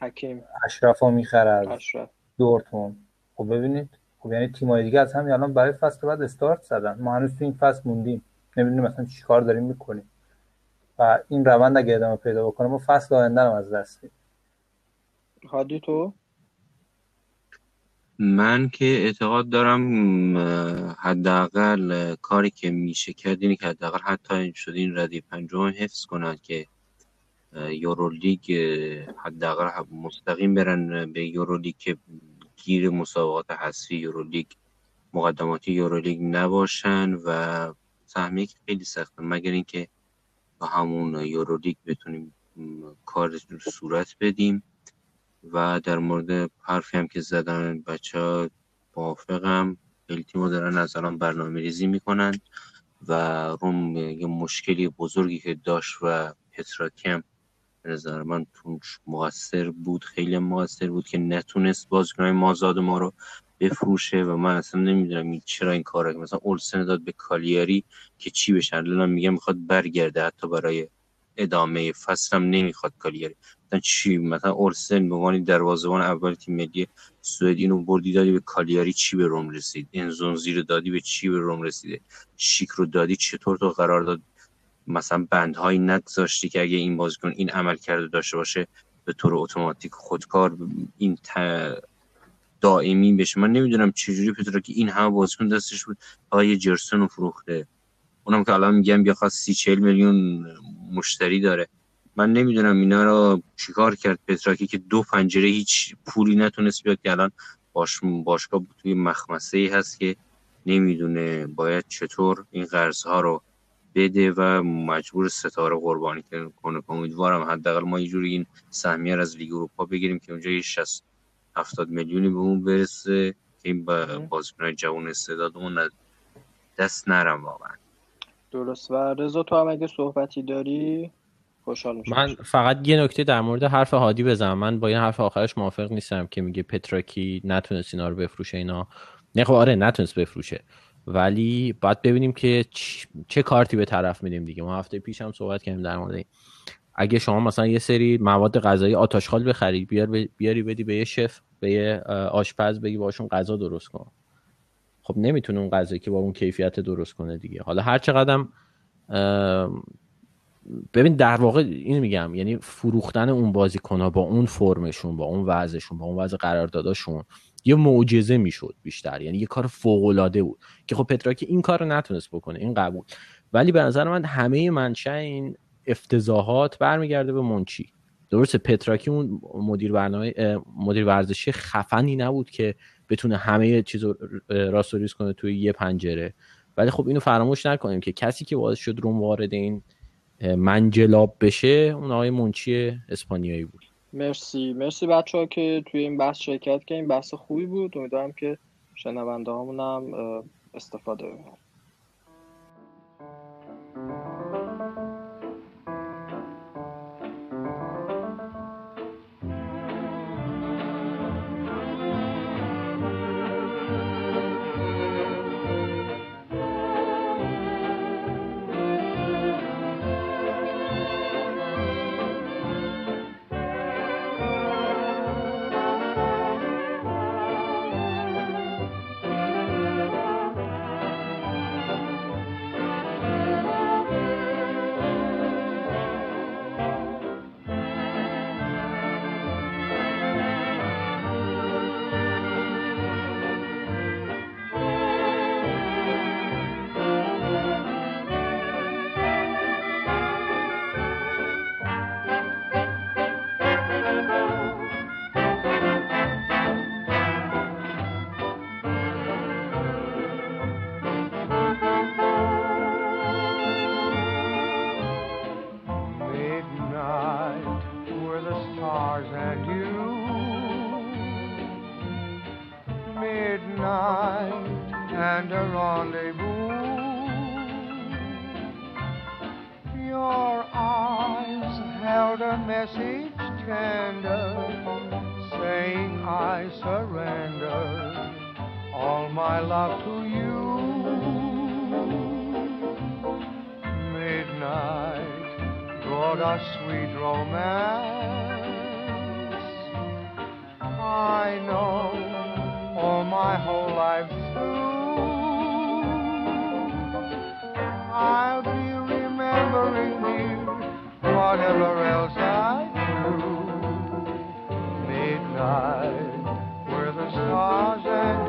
حکیم. اشرف رو می‌خره از اشرف. دورتموند. خب ببینید. خب یعنی تیمای دیگه از همین الان برای فصل بعد استارت زدن. ما هنوز تو این فصل موندیم. نمی‌دونیم مثلا چیکار داریم می‌کنیم. و این روند اگه ادامه پیدا بکنه ما فصل آینده رو از دست میدیم. هادی تو؟ من که اعتقاد دارم حداقل کاری که میشه کرد اینه که حداقل حتی این شد این ردی پنجم حفظ کنند که یورولیگ حداقل مستقیم برن به یورولیگ که گیر مسابقات حذفی یورولیگ مقدماتی یورولیگ نباشن و سهمیه که خیلی سخته. مگر اینکه با همون یورولیگ بتونیم کار صورت بدیم. و در مورد حرفی هم که زدن بچه ها موافقم. خیلی تیما دارن از الان برنامه ریزی می‌کنن و روم یه مشکلی بزرگی که داشت و به نظر من توش مقصر بود خیلی مقصر بود که نتونست بازیکنهای مازاد ما رو بفروشه و من اصلا نمی‌دونم چرا این کار مثلا اولسن داد به کالیاری که چی بشه؟ الان میگه می‌خواد برگرده حتی برای ادامه فصل هم نمی‌خواد کالیاری. مثلا چی؟ مثلا اولسن به عنوان دروازه‌بان اول تیم ملی سوئد اینو بردی دادی به کالیاری چی به روم رسید؟ انزونزی رو دادی به چی به روم رسیده؟ شیک رو دادی چطور تو قرار داد مثلا بندهایی نگذاشتی که اگه این بازیکن این عمل کرده داشته باشه به طور اتوماتیک خودکار این. دائمی بشه؟ من نمی‌دونم چجوری پترا که این همه بازیکن دستش بود فقط یه رو فروخته. اونم که الان میگم بیا خواست سی چهل میلیون مشتری داره. من نمی‌دونم اینا رو چیکار کرد پتراکی که دو پنجره هیچ پولی نتونست بیاد که الان باش باشگاه توی مخمسه ای هست که نمی‌دونه باید چطور این قرضها رو بده و مجبور ستاره قربانی کنه. امیدوارم حداقل ما یه جوری این سهمیه رو از لیگ اروپا بگیریم که اونجا یه 60 70 میلیونی به اون برسه که این با بازیکن‌های جوان استعدادمون دست نرم واقعا. درست. و رضا تو هم اگه صحبتی داری؟ خوشحال میشم. من فقط یه نکته در مورد حرف هادی بزنم. من با این حرف آخرش موافق نیستم که میگه پتراکی نتونست اینا رو بفروشه اینا. نه خب آره نتونست بفروشه. ولی باید ببینیم که چ- چه کارتی به طرف میدیم دیگه. ما هفته پیش هم صحبت کردیم در مورد اگه شما مثلا یه سری مواد غذایی آتاشخال بخری بیار ب- بیاری بدی به یه شف به یه آشپز بگی باشون غذا درست کن. خب نمی‌تونه اون غذایی که با اون کیفیت درست کنه دیگه. حالا هر چقدرم ببین در واقع این میگم یعنی فروختن اون بازیکن ها با اون فرمشون با اون وضعشون با اون وضع قرارداداشون یه معجزه می‌شد بیشتر. یعنی یه کار فوق العاده بود که خب پتراکی این کار رو نتونست بکنه این قبول. ولی به نظر من همه منشأ این افتضاحات برمیگرده به منچی. درسته پتراکی اون مدیر برنامه مدیر ورزشی خفنی نبود که بتونه همه چیز رو کنه توی یه پنجره. ولی خب اینو فراموش نکنیم که کسی که باعث شد روم وارد این منجلاب بشه اون آقای منچی اسپانیایی بود. مرسی. مرسی بچه ها که توی این بحث شرکت کردین. بحث خوبی بود. امیدوارم که شنونده هامون هم استفاده ببرن Midnight and a rendezvous. Your eyes held a message tender, saying I surrender all my love to you. Midnight brought a sweet romance. I know all my whole life through. I'll be remembering you, whatever else I do. Midnight, where the stars and